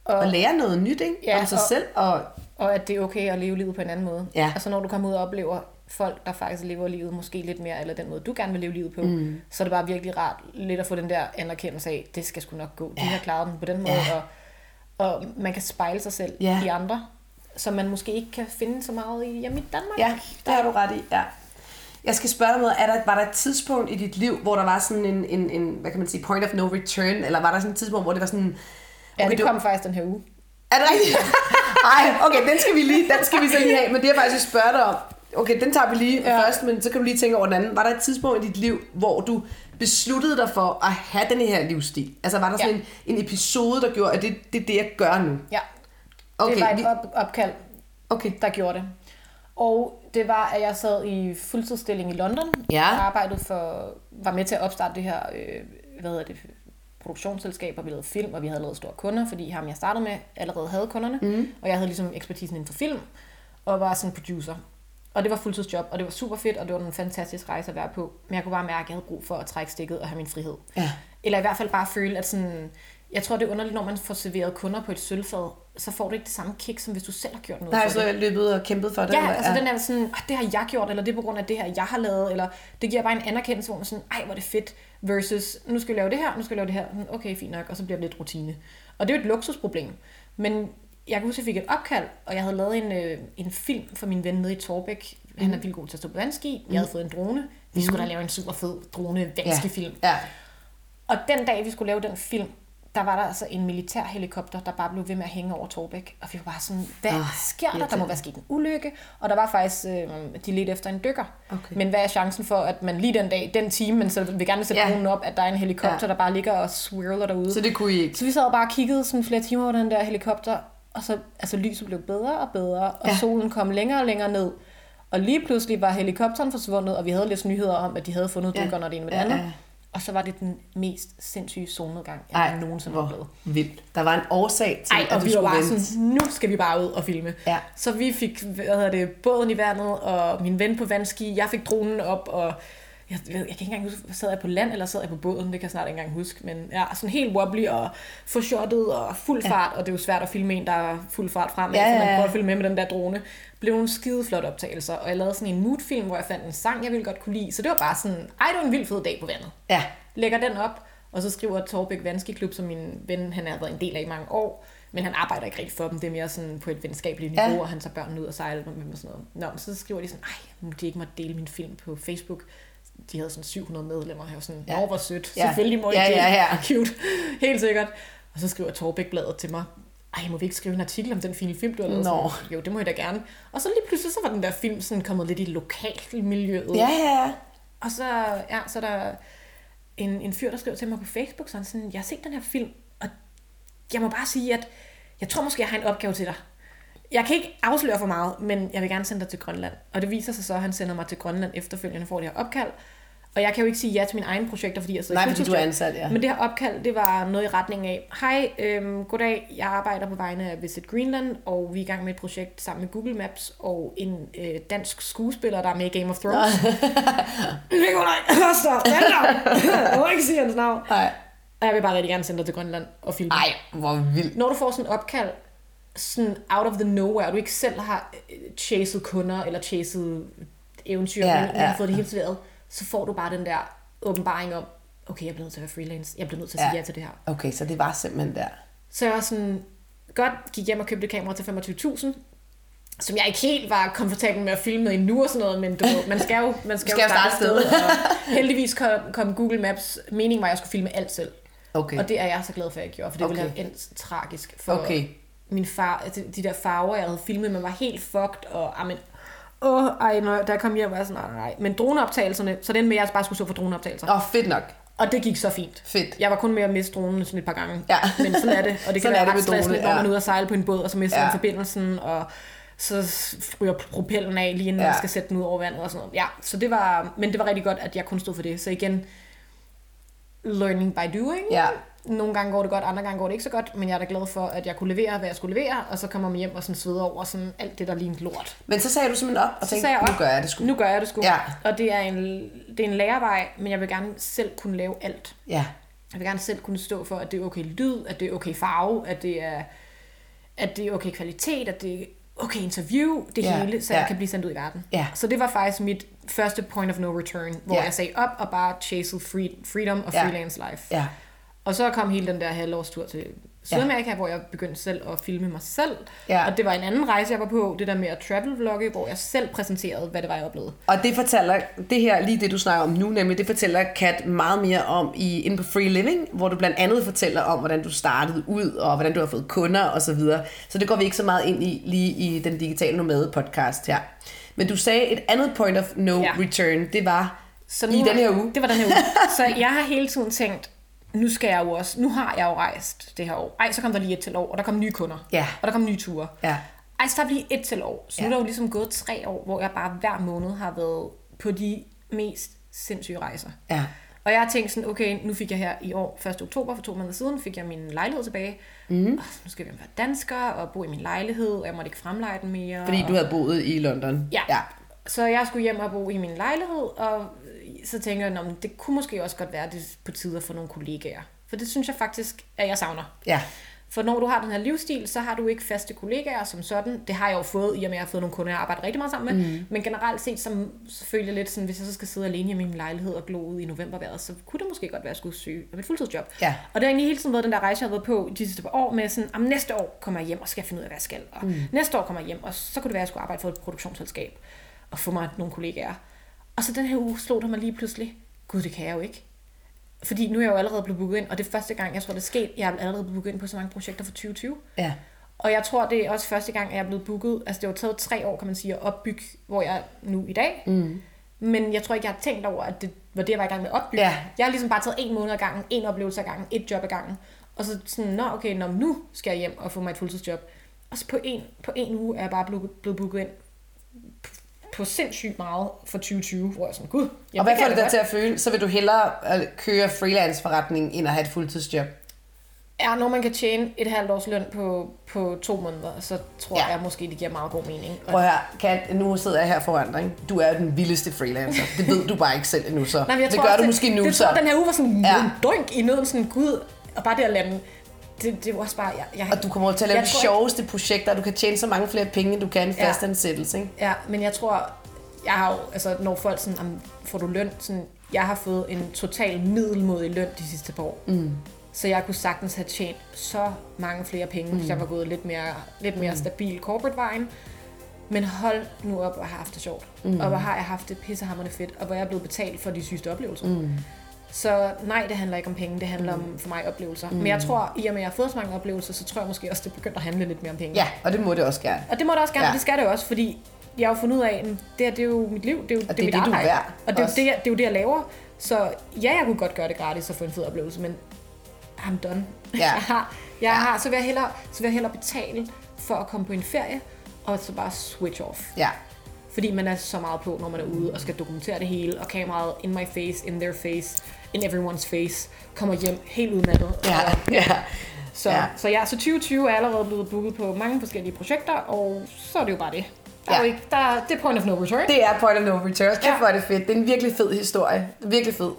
Og- Og, og lære noget nyt ikke? Ja, om sig og- selv. Og, Og at det er okay at leve livet på en anden måde. Ja. Altså når du kommer ud og oplever folk, der faktisk lever livet måske lidt mere, eller den måde, du gerne vil leve livet på, mm. så er det bare virkelig rart lidt at få den der anerkendelse af, det skal sgu nok gå. Ja. De har klaret den på den måde, Ja. og, og man kan spejle sig selv Ja. i andre, som man måske ikke kan finde så meget i hjemme i Danmark. Ja, det har du ret i, ja. Jeg skal spørge dig noget, er der, var der et tidspunkt i dit liv, hvor der var sådan en, en, en, hvad kan man sige, point of no return, eller var der sådan et tidspunkt, hvor det var sådan... Ja, okay, det kom faktisk den her uge. Er det rigtigt? Ej, okay, den skal vi lige, den skal vi så lige have, men det er faktisk, jeg spørger dig om. Okay, den tager vi lige ja. Først, men så kan du lige tænke over den anden. Var der et tidspunkt i dit liv, hvor du besluttede dig for at have den her livsstil? Altså var der sådan Ja. en, en episode, der gjorde, at det, det er det, jeg gør nu? Ja, Okay, det var et vi- op, opkald, Okay. der gjorde det. Og det var, at jeg sad i fuldtidsstilling i London. Ja. Og arbejdede for, var med til at opstarte det her, øh, hvad hedder det, produktionsselskab, og vi lavede film, og vi havde lavet store kunder, fordi ham, jeg startede med, allerede havde kunderne. Mm. Og jeg havde ligesom ekspertisen inden for film, og var sådan producer. Og det var fuldtidsjob, og det var super fedt, og det var en fantastisk rejse at være på. Men jeg kunne bare mærke, at jeg havde brug for at trække stikket og have min frihed. Ja. Eller i hvert fald bare føle, at sådan... Jeg tror, det er underligt, når man får serveret kunder på et sølvfad, så får du ikke det samme kick, som hvis du selv har gjort noget Nej, for så det. jeg løbet og kæmpet for det? Ja, eller? altså den der sådan, "Ah, det har jeg gjort, eller det er på grund af det her, jeg har lavet, eller det giver bare en anerkendelse, hvor man sådan, ej, hvor er det fedt, versus, nu skal vi lave det her, nu skal vi lave det her, okay, fint nok, og så bliver det lidt rutine. Og det er jo et luksusproblem, men jeg kan huske, at jeg fik et opkald, og jeg havde lavet en, øh, en film for min ven nede i Torbæk. Han Mhm. er vildt god til at stå på vandski. Jeg havde fået en drone. Vi skulle da lave en super fed drone vandskifilm. Ja. Og den dag, vi skulle lave den film, der var der altså en militær helikopter, der bare blev ved med at hænge over Torbæk. Og vi var bare sådan, hvad oh, sker der? Der må være sket en ulykke. Og der var faktisk, øh, de ledte efter en dykker. Okay. Men hvad er chancen for, at man lige den dag, den time, man så vil gerne sætte Ja. ja. dronen op, at der er en helikopter, Ja. ja. der bare ligger og swirler derude. Så det kunne I ikke? Så vi sad bare og kiggede sådan flere timer over den der helikopter, og så altså, lyset blev bedre og bedre, og Ja. solen kom længere og længere ned. Og lige pludselig var helikopteren forsvundet, og vi havde læst nyheder om, at de havde fundet Ja. dykkerne og det ene med det Ja, andet. ja. Og så var det den mest sindssyge solnedgang, jeg Ej, nogensinde har oplevet. vildt. Der var en årsag til, Ej, at og du vi var bare vente. sådan, nu skal vi bare ud og filme. Ja. Så vi fik, hvad hedder det, båden i vandet, og min ven på vandski, jeg fik dronen op, og jeg, jeg, jeg kan ikke engang huske, sad jeg på land, eller sad jeg på båden, det kan jeg snart ikke engang huske, men ja, sådan helt wobbly, og få shotet, og fuld fart, og det er jo svært at filme en, der er fuld fart frem, Ja, ja, ja, ja, man ja. prøver at filme med med den der drone. blev nogle skide flotte optagelser, og jeg lavede sådan en moodfilm, hvor jeg fandt en sang, jeg ville godt kunne lide, så det var bare sådan, ej, det var en vild fed dag på vandet Ja. lægger den op, og så skriver Torbæk Vandski Klub, som min ven, han har været en del af i mange år, men han arbejder ikke rigtig for dem, det er mere sådan på et venskabeligt niveau, Ja. ja. og han tager børnene ud og sejler med dem og sådan noget. Nå, så skriver de sådan, ej, må de ikke må dele min film på Facebook. De havde sådan 700 medlemmer, jeg var sådan, Ja. hvor sødt, Ja. selvfølgelig må I Ja, det. ja, ja. Cute, helt sikkert. Og så skriver Torbæk-bladet til mig, ej, må vi ikke skrive en artikel om den fine film, du har lavet? Nå. Sådan, Jo, det må jeg da gerne. Og så lige pludselig, så var den der film sådan kommet lidt i lokalmiljøet. Ja, ja, ja. Og så, ja, så er der en, en fyr, der skrev til mig på Facebook, sådan, sådan, jeg har set den her film, og jeg må bare sige, at jeg tror måske, jeg har en opgave til dig. Jeg kan ikke afsløre for meget, men jeg vil gerne sende dig til Grønland. Og det viser sig så, at han sender mig til Grønland efterfølgende for det her opkald. Og jeg kan jo ikke sige ja til mine egne projekter, fordi jeg sidder Nej, fordi du er ansat, ja. Men det her opkald, det var noget i retning af, hej, øhm, goddag, jeg arbejder på vegne af Visit Greenland, og vi er i gang med et projekt sammen med Google Maps og en øh, dansk skuespiller, der er med i Game of Thrones. Nikolaj, vent Jeg må ikke sige hans navn. Nej. Og jeg vil bare rigtig gerne sende dig til Grønland og filme. Ej, hvor vildt. Når du får sådan et opkald, sådan out of the nowhere, og du ikke selv har øh, chaset kunder, eller chaset eventyr, Ja, men, ja. har fået det helt serveret, så får du bare den der åbenbaring om, okay, jeg bliver nødt til at være freelance, jeg bliver nødt til at sige Ja. ja, til det her. Okay, så det var simpelthen der. Så jeg var sådan, godt gik hjem og købte kamera til 25.000, som jeg ikke helt var komfortabel med at filme med endnu og sådan noget, men du, man skal jo, man skal Skal jo starte sted. Og heldigvis kom, kom Google Maps, meningen var, at jeg skulle filme alt selv. Okay. Og det er jeg så glad for, at jeg gjorde, for det okay. ville have endt tragisk for Okay. Min far. altså, De der farver, jeg havde filmet, man var helt fucked, og amen, Åh, ej, når jeg, jeg kom hjem, var jeg sådan, nej, nej. Men droneoptagelserne, så den med, jeg bare skulle stå for droneoptagelser. Åh, oh, fedt nok. Og det gik så fint. Fedt. Jeg var kun med at miste dronen sådan et par gange. Ja. Men sådan er det. Og det kan Sådan være er det ret stressende, når ja. man er ude og sejle på en båd, og så mister Ja. man forbindelsen, og så ryger propellen af, lige inden Ja. man skal sætte den ud over vandet og sådan noget. Ja, så det var, men det var rigtig godt, at jeg kun stod for det. Så igen, learning by doing. Ja. Nogle gange går det godt, andre gange går det ikke så godt, men jeg er da glad for, at jeg kunne levere, hvad jeg skulle levere, og så kommer man hjem og sådan sveder over sådan alt det, der lignede lort. Men så sagde du simpelthen op og tænkte, op, nu gør jeg det sgu. Nu gør jeg det sgu. Ja. Og det er, en, det er en lærevej, men jeg vil gerne selv kunne lave alt. Ja. Jeg vil gerne selv kunne stå for, at det er okay lyd, at det er okay farve, at det er, at det er okay kvalitet, at det okay, interview det Ja, hele, så ja. jeg kan blive sendt ud i verden. Ja. Så det var faktisk mit første point of no return, hvor Ja. jeg sagde op og bare chased free, freedom og Ja. freelance life. Ja. Og så kom hele den der halvårstur til Sydamerika, ja. hvor jeg begyndte selv at filme mig selv. Ja. Og det var en anden rejse, jeg var på, det der med at travel-vlogge, hvor jeg selv præsenterede, hvad det var, jeg oplevede. Og det fortæller, det her, lige det du snakker om nu, nemlig det fortæller Kat meget mere om i inde på Free Living, hvor du blandt andet fortæller om, hvordan du startede ud, og hvordan du har fået kunder og så videre. Så det går vi ikke så meget ind i lige i den digitale nomade podcast her. Men du sagde et andet point of no Ja. return, det var Så i den her uge. Det var den her uge. Så jeg har hele tiden tænkt, nu skal jeg jo også, nu har jeg jo rejst det her år. Ej, så kom der lige et til år, og der kom nye kunder. Ja. Og der kom nye ture. Ja. Ej, så der bliver et til år. Så nu Ja. er der jo ligesom gået tre år, hvor jeg bare hver måned har været på de mest sindssyge rejser. Ja. Og jeg har tænkt sådan, okay, nu fik jeg her i år, 1. oktober for to måneder siden, fik jeg min lejlighed tilbage. Mm. Og nu skal jeg være dansker og bo i min lejlighed, og jeg måtte ikke fremleje den mere. Fordi du havde boet i London. Ja. ja. Så jeg skulle hjem og bo i min lejlighed, og så tænker jeg, "Nå, men det kunne måske også godt være det er på tide at få nogle kollegaer. For det synes jeg faktisk, at jeg savner. Ja. For når du har den her livsstil, så har du ikke faste kollegaer som sådan. Det har jeg jo fået, i og med at jeg har fået nogle kunder, jeg arbejder rigtig meget sammen med. Mm. Men generelt set, som selvfølgelig lidt sådan, hvis jeg så skal sidde alene i min lejlighed og glo ud i novembervejret, så kunne det måske godt være, at jeg skulle søge om et fuldtidsjob. Ja. Og det har egentlig hele tiden været den der rejse, jeg har været på de sidste par år med sådan, om næste år kommer jeg hjem og skal finde ud af, hvad jeg skal. Og mm. næste år kommer jeg hjem, og så kunne det være, at jeg skulle arbejde for et produktionsselskab og få mig nogle kollegaer. Og så den her uge slog der mig lige pludselig, gud, det kan jeg jo ikke. Fordi nu er jeg jo allerede blevet booket ind, og det er første gang, jeg tror, det er sket, jeg er allerede blevet booket ind på så mange projekter for 2020. Ja. Og jeg tror, det er også første gang, jeg er blevet booket. Altså, det har taget tre år, kan man sige, at opbygge, hvor jeg er nu i dag. Mm. Men jeg tror ikke, jeg har tænkt over, at det var det, jeg var i gang med at opbygge. Ja. Jeg har ligesom bare taget en måned ad gangen, en oplevelse ad gangen, et job ad gangen. Og så sådan, nå okay, nå, nu skal jeg hjem og få mig et fuldtidsjob. Og så på en, på en uge er jeg bare blevet, blevet booket ind på, sindssygt meget for 2020, hvor jeg er sådan, gud, jamen, Og hvad får det dig til at føle? Så vil du hellere øh, køre freelance forretning, end at have et fuldtidsjob? Ja, når man kan tjene et halvt års løn på, på to måneder, så tror Ja. jeg måske, det giver meget god mening. Og Prøv høre, Kat, nu sidder jeg her foran dig. Du er den vildeste freelancer. Det ved du bare ikke selv endnu, så Nej, jeg det tror gør også, du måske nu. Det så. tror den her uge var sådan Ja. ja. en dunk i nøden, sådan gud, og bare det at lade det, det var også bare, jeg, jeg, Og du kommer til at lave de ikke- sjoveste projekter, og du kan tjene så mange flere penge, end du kan i Ja. fastansættelse. Ikke? Ja, men jeg tror, jeg har jo, altså når folk sådan, "Jamen, får du løn, sådan, jeg har fået en total middelmodig løn de sidste par år. Mm. Så jeg kunne sagtens have tjent så mange flere penge, mm. hvis jeg var gået lidt mere, lidt mere mm. stabil corporate vejen. Men hold nu op, jeg har haft det sjovt. Mm. Og hvor har jeg haft det pissehammerende fedt, og hvor jeg er blevet betalt for de sygeste oplevelser. Mm. Så nej, det handler ikke om penge, det handler om for mig oplevelser. Mm. Men jeg tror, i og med at jeg har fået så mange oplevelser, så tror jeg måske også, det begynder at handle lidt mere om penge. Ja, og det må det også gerne. Og det må det også gerne, Ja. det skal det jo også, fordi jeg har jo fundet ud af, at det her det er jo mit liv, det er jo, det det er mit det, du er arbejde. værd og det er, også. det, jeg, det er jo det, jeg laver. Så ja, jeg kunne godt gøre det gratis og få en fed oplevelse, men I'm done. Ja. jeg har, jeg Ja. har, så, vil jeg hellere, så vil jeg hellere betale for at komme på en ferie, og så bare switch off. Ja. Fordi man er så meget på, når man er ude og skal dokumentere det hele, og kameraet in my face, in their face, in everyone's face, kommer hjem helt udmattet. Ja, ja. så, Ja. så ja, så 2020 er allerede blevet booket på mange forskellige projekter, og så er det jo bare det. Der er Ja. jo ikke, der, det er point of no return. Det er point of no return. Kæft, Ja. hvor er det fedt. Det er en virkelig fed historie. Virkelig fed.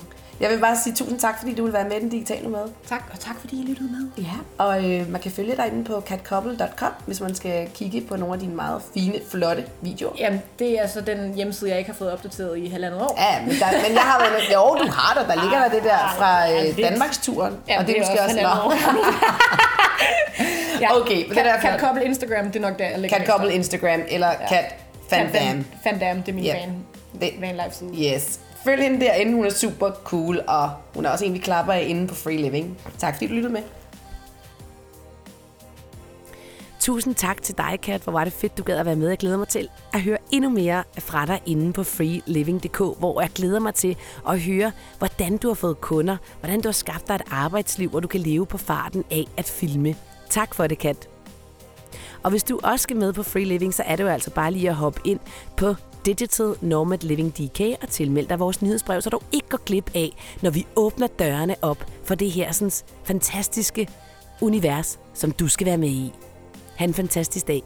Jeg vil bare sige tusind tak, fordi du vil være med i den digitale med. Tak, og tak fordi I lyttede med. Ja. Og øh, man kan følge dig inde på catcouple.com, hvis man skal kigge på nogle af dine meget fine, flotte videoer. Jamen, det er altså den hjemmeside, jeg ikke har fået opdateret i halvandet år. Ja, men, der, men jeg har været. Jo, du har der. Der ligger der det der fra Ja, øh. Danmarksturen. Ja, og det er måske også... år. ja, Okay, men det er i hvert Cat Couple Instagram, det er nok der, jeg lægger Cat Couple Instagram eller Cat Fandam. Fandam, det er min Ja. van, Det- van life side. Yes. Følg hende derinde, hun er super cool, og hun er også en, vi klapper af inde på Free Living. Tak fordi du lyttede med. Tusind tak til dig, Kat. Hvor var det fedt, du gad at være med. Jeg glæder mig til at høre endnu mere fra dig inde på freeliving.dk, hvor jeg glæder mig til at høre, hvordan du har fået kunder, hvordan du har skabt dig et arbejdsliv, hvor du kan leve på farten af at filme. Tak for det, Kat. Og hvis du også skal med på Free Living, så er det jo altså bare lige at hoppe ind på Digital Nomad Living DK og tilmeld dig vores nyhedsbrev, så du ikke går glip af, når vi åbner dørene op for det her sådan, fantastiske univers, som du skal være med i. Ha' en fantastisk dag.